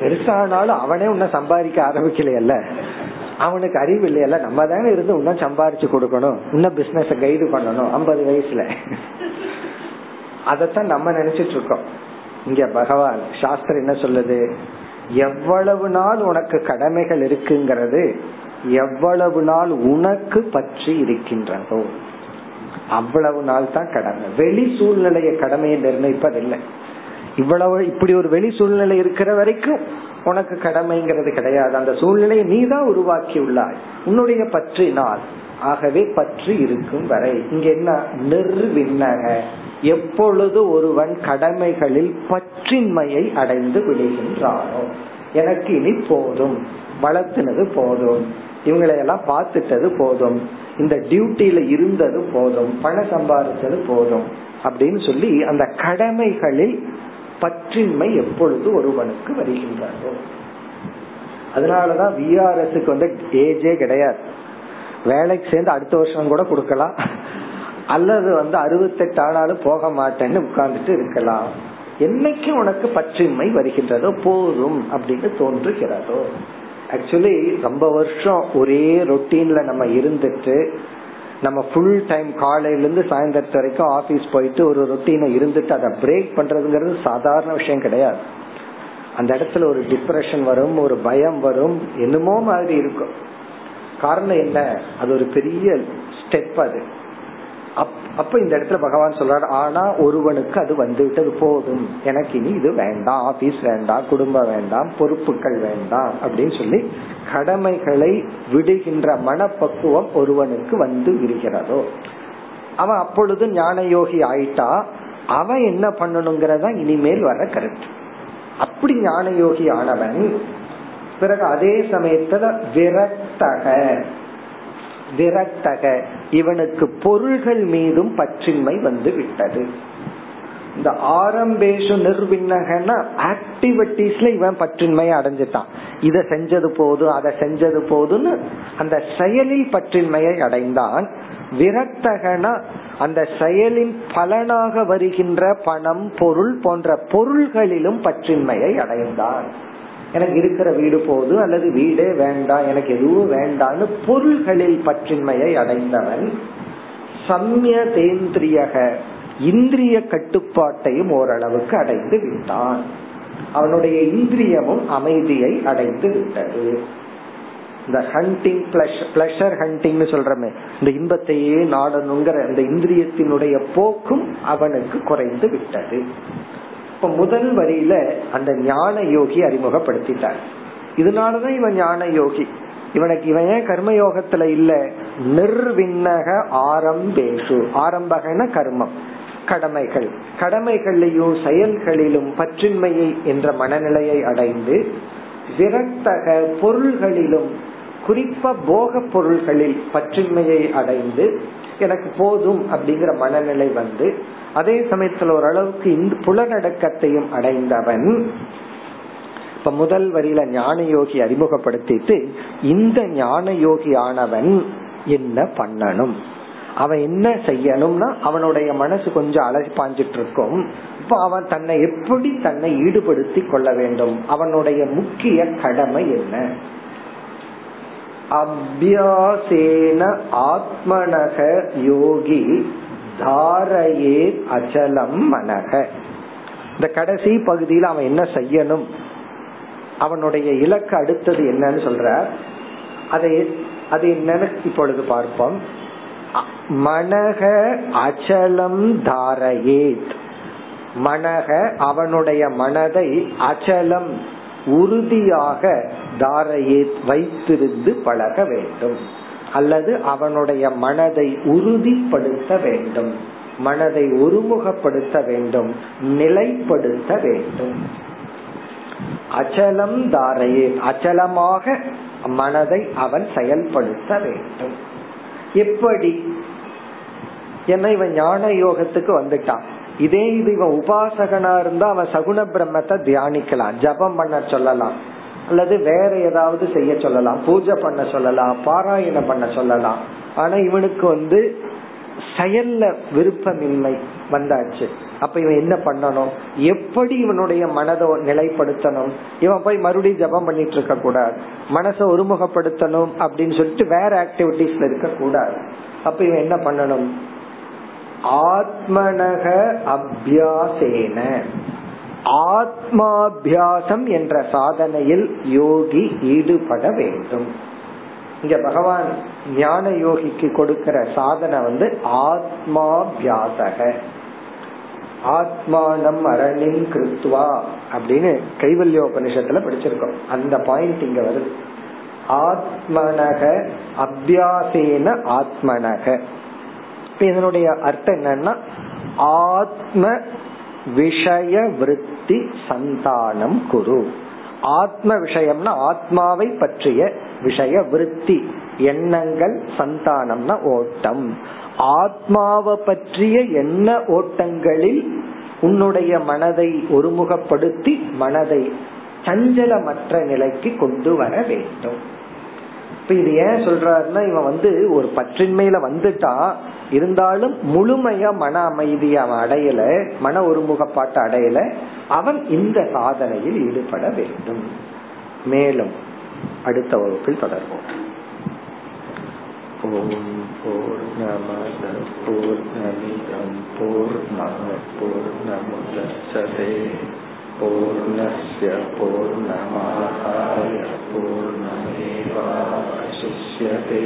பெருசானாலும் அவனே உன்ன சம்பாதிக்க ஆரம்பிக்கலையல்ல. அவனுக்கு அறிவு இல்லையல்ல. நம்ம தானே இருந்து இன்னும் சம்பாரிச்சு கொடுக்கணும். இன்னும் பிசினஸ் கைடு பண்ணணும். ஐம்பது வயசுல. அதத்தான் நம்ம நினைச்சிட்டு இருக்கோம். இங்க பகவான் சாஸ்திரம் என்ன சொல்லுது? எவ்வளவு நாள் உனக்கு கடமைகள் இருக்குங்கிறது எவ்வளவு நாள் உனக்கு பற்றி இருக்கின்றதோ அவ்வளவு நாள் தான் கடமை. வெளி சூழ்நிலைய கடமையை நிர்ணயிப்பதில்லை. இவ்வளவு இப்படி ஒரு வெளி சூழ்நிலை இருக்கிற வரைக்கும் உனக்கு கடமைங்கிறது கிடையாது. அந்த சூழ்நிலையை நீ தான் உருவாக்கி உள்ளாய் உன்னுடைய பற்றினால் ஆகவே பற்றி இருக்கும் வரை. இங்க என்ன? நிர்விண்ணக. எப்பொழுது ஒருவன் கடமைகளில் பற்றின்மையை அடைந்து விடுகின்றானோ எனக்கு இனி போதும். வளர்த்துனது போதும். இவங்களை எல்லாம் பார்த்துட்டது போதும். இந்த டியூட்டியில இருந்தது போதும். பணம் சம்பாதிச்சது போதும். அப்படின்னு சொல்லி அந்த கடமைகளில் பற்றின்மை எப்பொழுது ஒருவனுக்கு வருகின்றதோ அதனாலதான் விஆர்எஸ்க்கு வந்து ஏஜே கிடையாது. வேலைக்கு சேர்ந்து அடுத்த வருஷம் கூட கொடுக்கலாம். அல்லது வந்து அறுபத்தெட்டு ஆனாலும் போக மாட்டேன்னு உட்கார்ந்துட்டு இருக்கலாம். என்னைக்கு உனக்கு பற்றின்மை வருகின்றதோ போதும் அப்படின்னு தோன்றுகிறதோ. ஆக்சுவலி ரொம்ப வருஷம் ஒரே ரொட்டீன்ல நம்ம இருந்துட்டு நம்ம ஃபுல் டைம் காலையில இருந்து சாயந்தரத்து வரைக்கும் ஆபீஸ் போயிட்டு ஒரு ரொட்டீனை இருந்துட்டு அதை பிரேக் பண்றதுங்கிறது சாதாரண விஷயம் கிடையாது. அந்த இடத்துல ஒரு டிப்ரெஷன் வரும் ஒரு பயம் வரும் என்னமோ மாதிரி இருக்கும். காரணம் என்ன? அது ஒரு பெரிய ஸ்டெப் அது. அப்ப இந்த இடத்துல பகவான் சொல்றாரு ஆனா ஒருவனுக்கு அது வந்து விட்டது போதும். எனக்கு இனி இது வேண்டாம் ஆபீஸ் வேண்டாம் குடும்பம் வேண்டாம் பொறுப்புகள் வேண்டாம் அப்படின்னு சொல்லி கடமைகளை விடுகின்ற மனப்பக்குவம் ஒருவனுக்கு வந்து விடுகிறதோ அவன் அப்பொழுது ஞான யோகி ஆயிட்டா அவன் என்ன பண்ணணுங்கிறதா இனிமேல் வர கருத்து. அப்படி ஞான யோகி ஆனவன் பிறகு அதே சமயத்துல விரக்தக. விரக்தக. இவனுக்கு பொருள்கள் மீதும் பற்றின்மை வந்து விட்டது இந்த ஆரம்பேஷு நிர்விண்ணகன ஆக்டிவிட்டிஸ்ல இவன் பற்றின்மையை அடைஞ்சிட்டான். இத செஞ்சது போதும் அதை செஞ்சது போதுன்னு அந்த செயலில் பற்றின்மையை அடைந்தான். விரக்தகனா அந்த செயலின் பலனாக வருகின்ற பணம் பொருள் போன்ற பொருள்களிலும் பற்றின்மையை அடைந்தான். எனக்கு இருக்கிற வீடு போது அல்லது வீடே வேண்டாம் எனக்கு எதுவும் வேண்டாம்னு பொருள்களில் பற்றின்மையை அடைந்தவன் சம்ய தேந்திரியக இந்திரிய கட்டுப்பாட்டையும் ஓரளவுக்கு அடைந்து விட்டான். அவனுடைய இந்திரியமும் அமைதியை அடைந்து விட்டது. இந்த ஹண்டிங் பிளஷர் ஹண்டிங்னு சொல்றமே இந்த இன்பத்தையே நாடணுங்கிற இந்த இந்திரியத்தினுடைய போக்கும் அவனுக்கு குறைந்து விட்டது. இப்ப முதல் வரியில அந்த ஞான யோகி அறிமுகப்படுத்திட்டார். இதனாலதான் இவன் ஞான யோகி. இவனுக்கு இவன் ஏன் கர்ம யோகத்துல இல்ல? நிர்விண்ணக ஆரம்பேஷு. ஆரம்பகன கர்மம். கடமைகள். கடமைகளிலும் செயல்களிலும் பற்றின்மையை என்ற மனநிலையை அடைந்து விரக்தக பொருள்களிலும் குறிப்பா போக பொருள்களில் பற்றின்மையை அடைந்து எனக்கு போதும் அப்படிங்கிற மனநிலை வந்து அதே சமயத்துல ஓரளவுக்கு இந்த புலநடக்கத்தையும் அடைந்தவன். இப்ப முதல் வரியில ஞான யோகி அறிமுகப்படுத்திட்டு இந்த ஞான யோகி ஆனவன் என்ன பண்ணணும்? அவன் என்ன செய்யணும்னா அவனுடைய மனசு கொஞ்சம் அலசி பாஞ்சிட்டு இருக்கும் இப்ப அவன் தன்னை எப்படி தன்னை ஈடுபடுத்தி கொள்ள வேண்டும்? அவனுடைய முக்கிய கடமை என்ன? அபியாசேன ஆத்மனக யோகி தாரையே அச்சலம் மனக. இந்த கடைசி பகுதியில் அவன் என்ன செய்யணும்? அவனுடைய இலக்கு அடுத்தது என்னன்னு சொல்ற. அதை அது என்னன்னு இப்பொழுது பார்ப்போம். மனக அச்சலம் தாரையேத் மனக அவனுடைய மனதை அச்சலம் உறுதியாக தாரையே வைத்திருந்து பழக வேண்டும். அல்லது அவனுடைய மனதை உறுதிப்படுத்த வேண்டும். மனதை ஒருமுகப்படுத்த வேண்டும். நிலைப்படுத்த வேண்டும். அச்சலம் தாரையே அச்சலமாக மனதை அவன் செயல்படுத்த வேண்டும். எப்படி? என்ன இவன் ஞான யோகத்துக்கு வந்துட்டான். இதே இது இவன் உபாசகனா இருந்தா அவன் சகுண பிரம்மத்தை தியானிக்கலாம். ஜபம் பண்ண சொல்லலாம். அல்லது வேற ஏதாவது செய்ய சொல்லலாம். பூஜை பண்ண சொல்லலாம். பாராயணம் பண்ண சொல்லலாம். ஆனா இவனுக்கு வந்து செயல்ல விருப்பமின்மை வந்தாச்சு. அப்ப இவன் என்ன பண்ணணும்? எப்படி இவனுடைய மனதை நிலைப்படுத்தணும்? இவன் போய் மறுபடியும் ஜபம் பண்ணிட்டு இருக்க கூடாது மனசை ஒருமுகப்படுத்தணும் அப்படின்னு சொல்லிட்டு வேற ஆக்டிவிட்டிஸ்ல இருக்க கூடாது அப்ப இவன் என்ன பண்ணணும்? ஆத்மனக அபியாசேன. ஆத்மாபியாசம் என்ற சாதனையில் யோகி ஈடுபட வேண்டும். இங்க பகவான் ஞான யோகிக்கு கொடுக்கிற சாதனை வந்து ஆத்மாபியாசக. ஆத்மானம் அரணின் கிருத்வா அப்படின்னு கைவல்யோபனிஷத்துல படிச்சிருக்கோம். அந்த பாயிண்ட் இங்க வருது. ஆத்மனக அபியாசேன ஆத்மனக. இதனுடைய அர்த்தம் என்னன்னா ஆத்ம விஷய விருத்தி சந்தானம் குரு. ஆத்ம விஷயம்னா ஆத்மாவை பற்றிய விஷய விருத்தி எண்ணங்கள் சந்தானம்னா ஓட்டம். ஆத்மாவை பற்றிய எண்ண ஓட்டங்களில் உன்னுடைய மனதை ஒருமுகப்படுத்தி மனதை சஞ்சலமற்ற நிலைக்கு கொண்டு வர வேண்டும். இப்ப இது ஏன் சொல்றாருன்னா இவன் வந்து ஒரு பற்றின்மையில வந்துட்டான் இருந்தாலும் முழுமையா மன அமைதி அவன் அடையல மன ஒருமுகப்பாட்டை அடையல அவன் இந்த சாதனையில் ஈடுபட வேண்டும். மேலும் அடுத்த வகுப்பில் தொடர்வோம். ஓம் பூர்ணமத பூர்ணமிதம் பூர்ணம பூர்ணமுதச்சதே பூர்ணஸ்ய பூர்ணமாதாய शिष्यते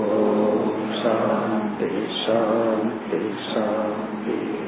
ॐ शान्ति शान्ति शान्तिः